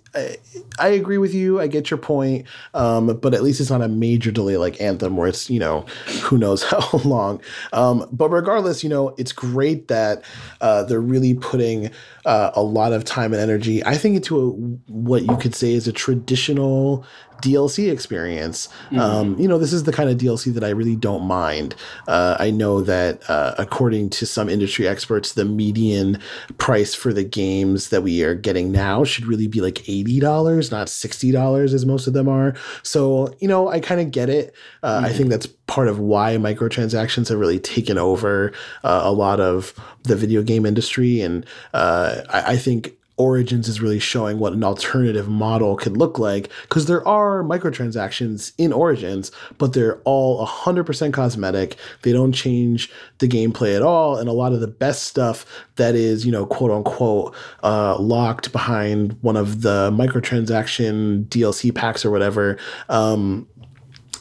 I, agree with you. I get your point. Um, but at least it's not a major delay like Anthem, where it's, you know, who knows how long. Um, but regardless, you know, it's great that uh, they're really putting uh, a lot of time and energy, I think, into a, what you could say is a traditional DLC experience. Um, you know, this is the kind of DLC that I really don't mind. Uh, I know that uh, according to some industry experts, the median price for the games that we are getting now should really be like eighty dollars, not sixty dollars, as most of them are. So, you know, I kind of get it. Uh, I think that's part of why microtransactions have really taken over uh, a lot of the video game industry, and uh, I, I think Origins is really showing what an alternative model could look like because there are microtransactions in Origins, but they're all 100% cosmetic. They don't change the gameplay at all. And a lot of the best stuff that is, you know, quote unquote, uh, locked behind one of the microtransaction DLC packs or whatever, um,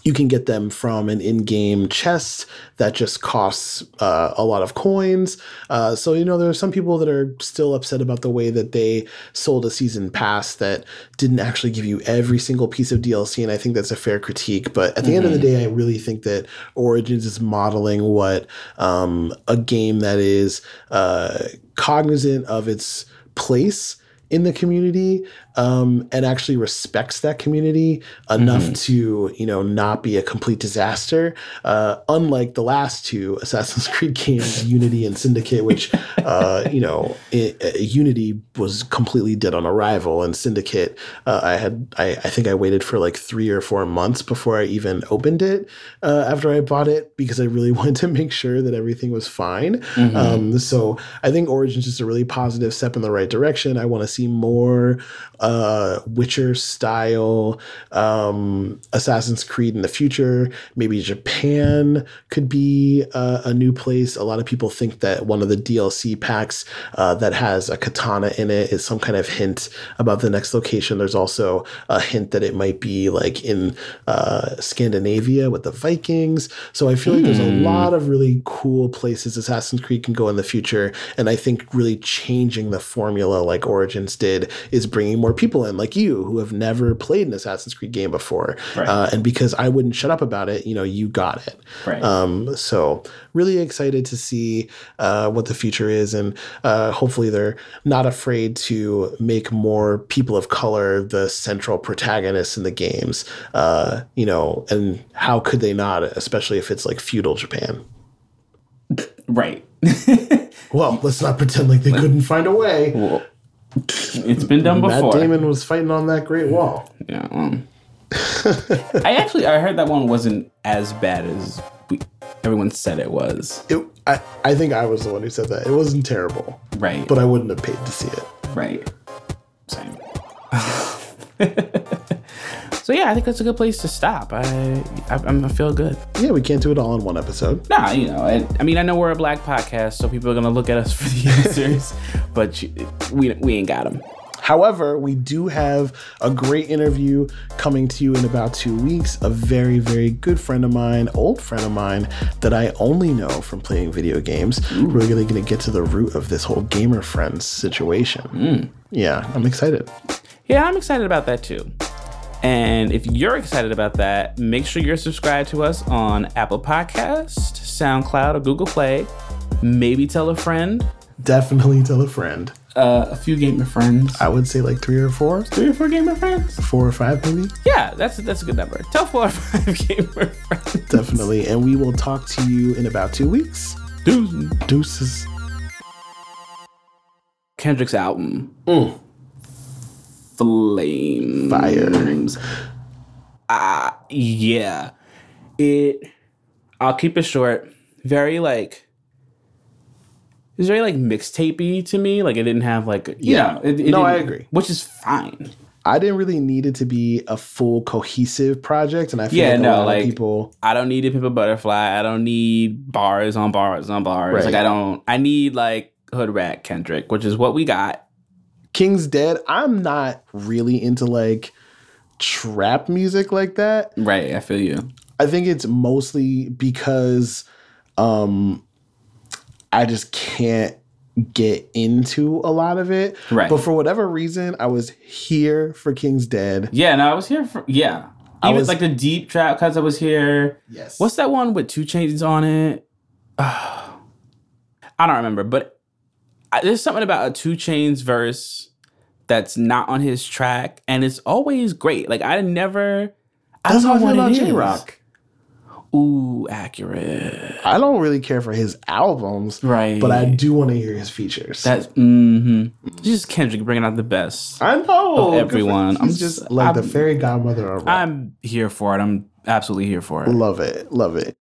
you can get them from an in-game chest that just costs uh, a lot of coins. Uh, so you know there are some people that are still upset about the way that they sold a season pass that didn't actually give you every single piece of DLC, and I think that's a fair critique. But at the end of the day, I really think that Origins is modeling what um, a game that is uh, cognizant of its place in the community um, and actually respects that community enough to you know not be a complete disaster uh, unlike the last two assassin's creed games unity and syndicate which uh, you know it, uh, unity was completely dead on arrival and syndicate uh, i had I, I think i waited for like three or four months before i even opened it uh, after i bought it because i really wanted to make sure that everything was fine. Um, so i think origins is a really positive step in the right direction. I want to see more uh, Witcher style um, Assassin's Creed in the future. Maybe Japan could be uh, a new place. A lot of people think that one of the DLC packs uh, that has a katana in it is some kind of hint about the next location. There's also a hint that it might be like in uh, Scandinavia with the Vikings. So I feel like there's a lot of really cool places Assassin's Creed can go in the future. And I think really changing the formula like Origins did is bringing more people in, like you, who have never played an Assassin's Creed game before. Right. Uh, and because I wouldn't shut up about it, you know, you got it. Right. Um, so really excited to see uh, what the future is, and uh, hopefully they're not afraid to make more people of color the central protagonists in the games. Uh, you know, and how could they not, especially if it's like feudal Japan? Right. Well, let's not pretend like they couldn't find a way. well, it's been done before. Matt. Damon was fighting on that Great Wall. Yeah. Um, I actually I heard that one wasn't as bad as we, everyone said it was. It, I, I think I was the one who said that. It wasn't terrible, Right. but I wouldn't have paid to see it. right. Same. so yeah, I think that's a good place to stop. I I, I'm- I feel good. Yeah, we can't do it all in one episode. Nah, you know, I, I mean, I know we're a black podcast, so people are gonna look at us for the answers, but we we ain't got them. However, we do have a great interview coming to you in about two weeks. A very, very good friend of mine, old friend of mine, that I only know from playing video games. We're really going to get to the root of this whole gamer friends situation. Hmm. Yeah, I'm excited. Yeah, I'm excited about that too. And if you're excited about that, make sure you're subscribed to us on Apple Podcast, SoundCloud, or Google Play. Maybe tell a friend, Definitely tell a friend. uh, a few gamer friends, I would say like three or four, three or four gamer friends. four or five maybe. Yeah, that's that's a good number. Tell four or five gamer friends. Definitely. And we will talk to you in about two weeks. Dude. Deuces. Kendrick's album. Mm. Flames. Fires. Ah, yeah. It. I'll keep it short. Very like. It's very like mixtapey to me. Like it didn't have like you Yeah. know, it, it No, I agree. Which is fine. I didn't really need it to be a full cohesive project, and I feel Yeah, like a no, lot like- of people. I don't need a pimp a butterfly. I don't need bars on bars on bars. Right. Like I don't. I need like hood rat Kendrick, which is what we got. King's Dead. I'm not really into like trap music like that. Right. I feel you. I think it's mostly because um I just can't get into a lot of it. Right. But for whatever reason, I was here for King's Dead. Yeah. No, I was here for yeah. I Even was- like the deep trap cuts. I was here. Yes. What's that one with 2 Chainz on it? I don't remember, but I, there's something about a 2 Chainz verse that's not on his track, and it's always great. Like I never. I That's don't know what about. Jay Rock. Ooh, accurate. I don't really care for his albums, Right. but I do want to hear his features. That's mm-hmm. Just Kendrick bringing out the best. I know of everyone. I'm just like the I'm- fairy godmother. I'm here for it. I'm absolutely here for it. Love it, love it.